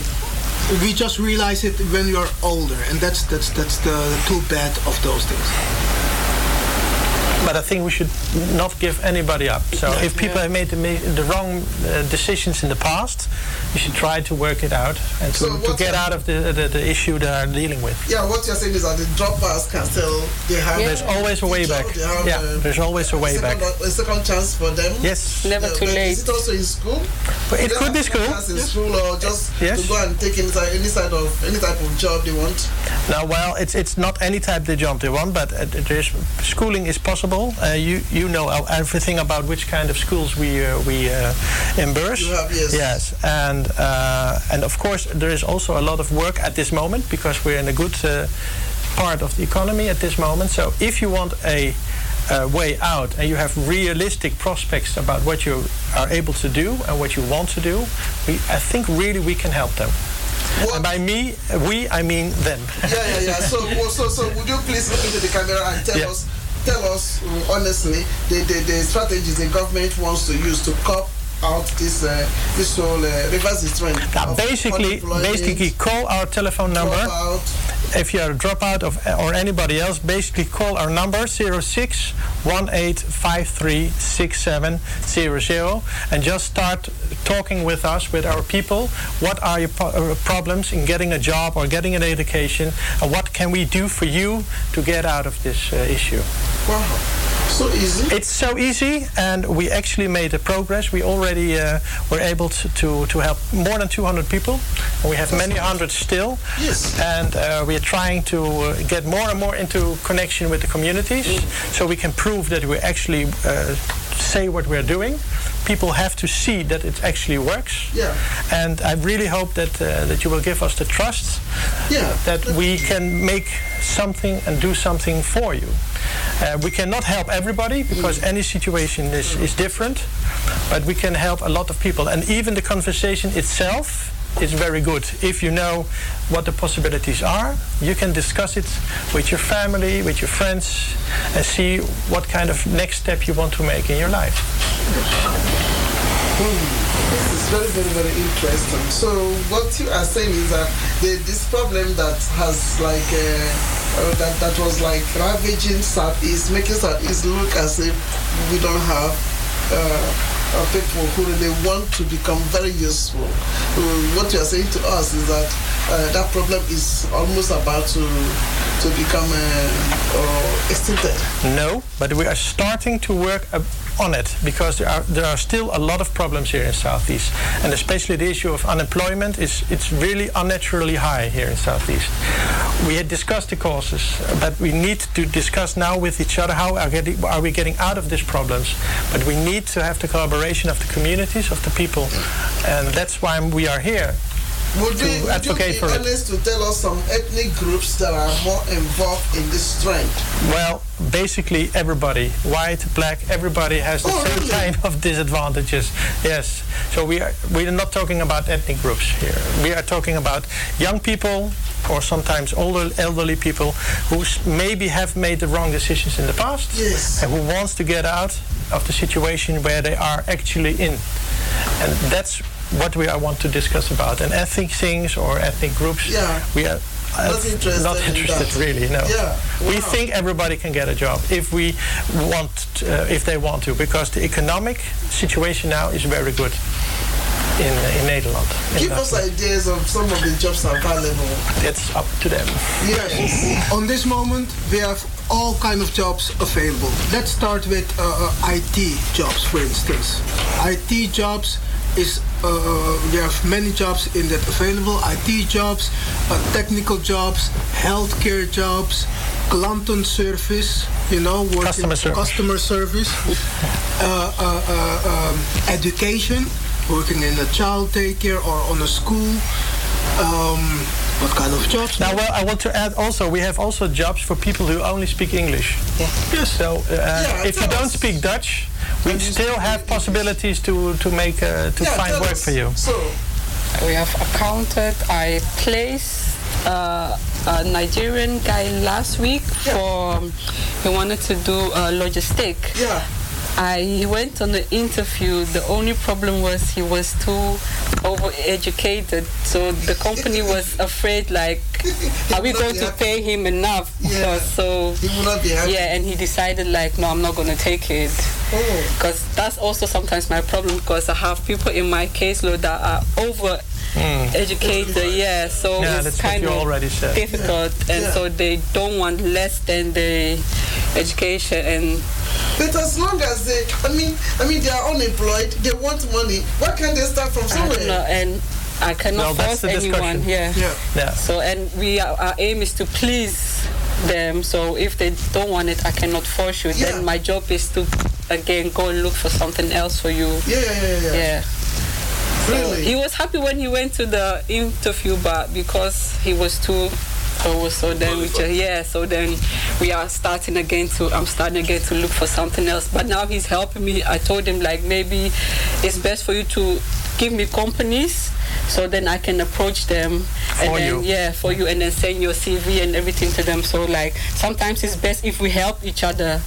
we just realize it when you're older, and that's that's that's the too bad of those things. But I think we should not give anybody up. So if people have made the, ma- the wrong uh, decisions in the past, we should try to work it out and to, So to get out of the, the, the issue they are dealing with. Yeah, what you're saying is that the dropouts can still they have. There's always a way back. have, Yeah, uh, there's always a way second, back. A second chance for them. Yes. Never Uh, too late. Is it also in school? But it could be have second school. chance in school or just Yes. to go and take any any side of any type of job they want. Now, well, it's it's not any type of job they want, but uh, there's schooling is possible. Uh, you you know everything about which kind of schools we uh, we uh, have, yes. Yes, and uh, and of course there is also a lot of work at this moment because we're in a good uh, part of the economy at this moment. So if you want a uh, way out and you have realistic prospects about what you are able to do and what you want to do, we, I think really we can help them. And by me, we, I mean them. Yeah, yeah, yeah. So, so, so, would you please look into the camera and tell Yeah. us, tell us honestly, the, the, the strategies the government wants to use to cop out this uh, this whole uh, reverse trend. Now, basically, basically, call our telephone number. dropout. If you are a dropout of or anybody else, basically call our number 06 18536700 and just start talking with us, with our people. What are your po- uh, problems in getting a job or getting an education, and what can we do for you to get out of this uh, issue? Wow, so easy. It's so easy, and we actually made a progress. We already uh, were able to, to, help more than 200 people, we have many hundreds still. Yes. And uh, we are trying to uh, get more and more into connection with the communities, so we can prove that we actually uh, say what we're doing. People have to see that it actually works. Yeah. And I really hope that uh, that you will give us the trust Yeah. that we can make something and do something for you. Uh, we cannot help everybody because any situation is, is different, but we can help a lot of people. And even the conversation itself is very good. If you know what the possibilities are, you can discuss it with your family, with your friends, and see what kind of next step you want to make in your life. This is very, very, very interesting. So what you are saying is that the, this problem that has like uh, uh, that that was like ravaging Southeast, making Southeast look as if we don't have uh, uh, people who really want to become very useful. Uh, what you are saying to us is that uh, that problem is almost about to to become extincted. No, but we are starting to work on it because there are there are still a lot of problems here in Southeast, and especially the issue of unemployment is it's really unnaturally high here in Southeast. We had discussed the causes, but we need to discuss now with each other how are, getting, are we getting out of these problems. But we need to have the collaboration of the communities, of the people, and that's why we are here. Would, to we, would advocate you for be honest to tell us some ethnic groups that are more involved in this trend? Well, basically everybody, white, black, everybody has the Oh, same really? kind of disadvantages. Yes. So we are we are not talking about ethnic groups here. We are talking about young people or sometimes older elderly people who maybe have made the wrong decisions in the past Yes. and who wants to get out of the situation where they are actually in. And that's what do we I want to discuss about. And ethnic things or ethnic groups, Yeah. we are uh, Not interested not in interested that. really, no. Yeah, We think everybody can get a job if we want, uh, if they want to, because the economic situation now is very good in in Nederland. in Give us way. ideas of some of the jobs available. It's up to them. Yes. On this moment, we have all kind of jobs available. Let's start with uh, uh, IT jobs, for instance. IT jobs is uh, we have many jobs in that available. IT jobs, uh, technical jobs, healthcare jobs, klantenservice. You know, working Customer service. customer service, uh, uh, uh, um, education, working in a child daycare or on a school. Um, what kind of jobs? Now, well, I want to add also, we have also jobs for people who only speak English. Yeah. Yes. So, uh, Yeah, if you tell don't speak Dutch, we still have possibilities to to make uh, to Yeah, find work us. for you. So, We have accounted. I placed uh, a Nigerian guy last week for he wanted to do uh, logistic. yeah. I went on the interview. The only problem was he was too overeducated, so the company was afraid like, are we going to happy. pay him enough? Yeah. So He will not be happy. yeah, and he decided like, no, I'm not gonna take it. Oh. Because that's also sometimes my problem because I have people in my caseload that are over Hmm. educated, yeah, so Yeah, it's that's what kind you of already said. difficult, and Yeah. so they don't want less than the education, and But as long as they, I mean, I mean, they are unemployed, they want money. Why can't they start from I don't know, somewhere? and I cannot Well, that's force anyone discussion. here. Yeah. Yeah. So, and we are, our aim is to please them. So, if they don't want it, I cannot force you. Yeah. Then my job is to again go and look for something else for you. Yeah, yeah, yeah, yeah. Yeah. Really? he was happy when he went to the interview, but because he was too over, so then we just yeah. So then we are starting again to I'm starting again to look for something else. But now he's helping me. I told him like maybe it's best for you to give me companies. So then I can approach them and For then you. yeah for you and then send your CV and everything to them. So like sometimes it's best if we help each other.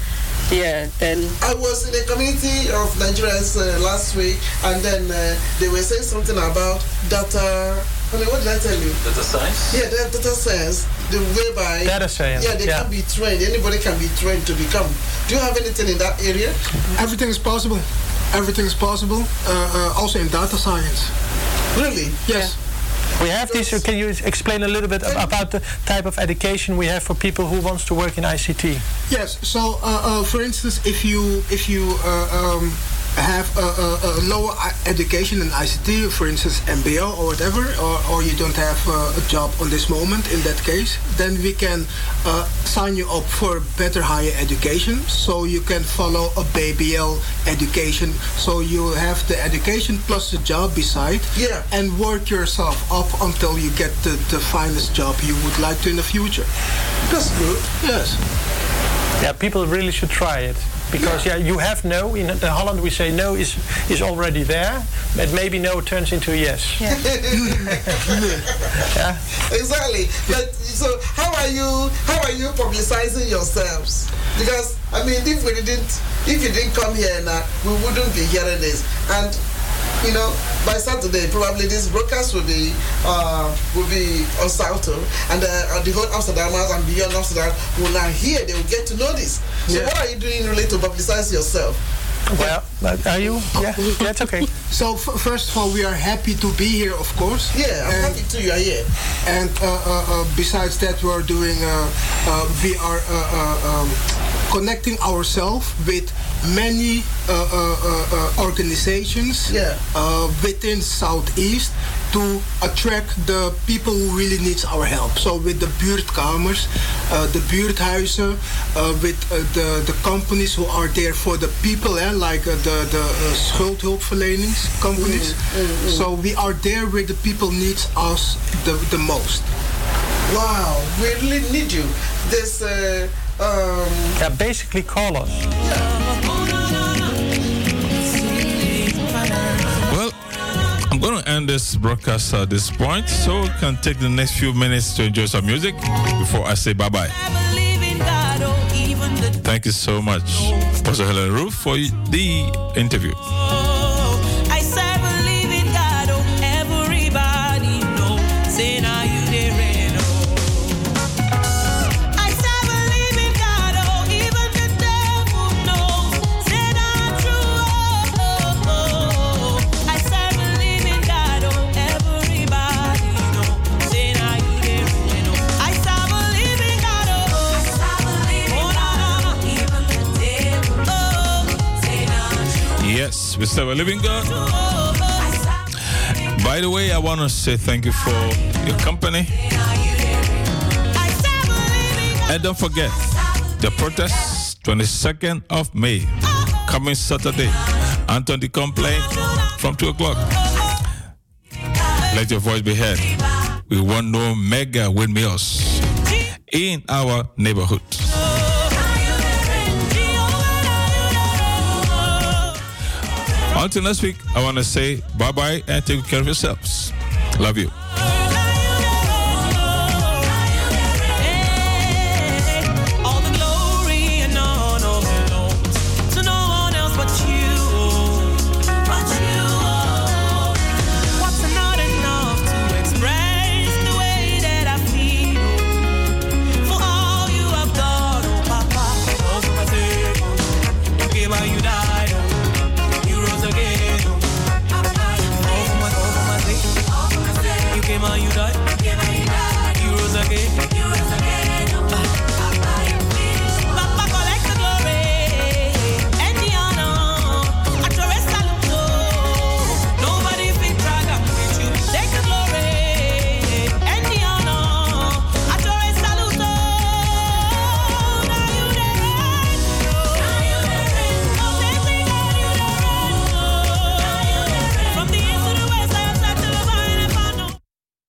Yeah, then I was in a community of Nigerians uh, last week, and then uh, they were saying something about data. I mean, what did I tell you? Data science? Yeah, that data science, the whereby. Data science, Yeah, they yeah. can be trained. Anybody can be trained to become. Do you have anything in that area? Everything is possible. Everything is possible. Uh, uh, also in data science. Really? Yes. We have these. Can you explain a little bit ab- about the type of education we have for people who wants to work in ICT? Yes. So, uh, uh, for instance, if you if you uh, um, have a, a, a lower education in ICT, for instance, MBO or whatever, or, or you don't have uh, a job on this moment, in that case, then we can uh, sign you up for better higher education. So you can follow a BBL education. So you have the education plus the job beside, Yeah. and work yourself up until you get the, the finest job you would like to in the future. That's good. Yes. Yeah, people really should try it because yeah, you have no. In Holland, we say no is is already there, but maybe no turns into yes. Yeah. Exactly. But so how are you how are you publicizing yourselves? Because I mean if we didn't if you didn't come here now we wouldn't be hearing this. And you know, by Saturday probably this broadcast will be uh, will be on Salto and uh, the whole Amsterdamers and beyond Amsterdam will now hear, they will get to know this. So Yeah. what are you doing really to publicize yourself? Well, are you? Yeah, yeah, it's okay. So f- first of all, we are happy to be here, of course. Yeah, I'm And- happy too you are here. And uh, uh, uh, besides that, we are doing. Uh, uh, we are uh, uh, um, connecting ourselves with many uh, uh, uh, organizations Yeah. uh, within Southeast to attract the people who really needs our help. So with the buurtkamers, uh, the buurthuizen, uh, with uh, the, the companies who are there for the people, eh, like uh, the, the uh, schuldhulpverlenings companies. So we are there where the people needs us the, the most. Wow, we really need you. This, uh, um, Yeah, basically call us. Well, I'm going to end this broadcast at this point so we can take the next few minutes to enjoy some music before I say bye bye. Thank you so much, Pastor Helen Roof, for the interview. Yes, we serve a living God. By the way, I want to say thank you for your company. And don't forget the protest 22nd of May, coming Saturday. Anton de Komplein from 2 o'clock. Let your voice be heard. We want no mega windmills in our neighborhood. Until next week, I want to say bye bye and take care of yourselves. Love you.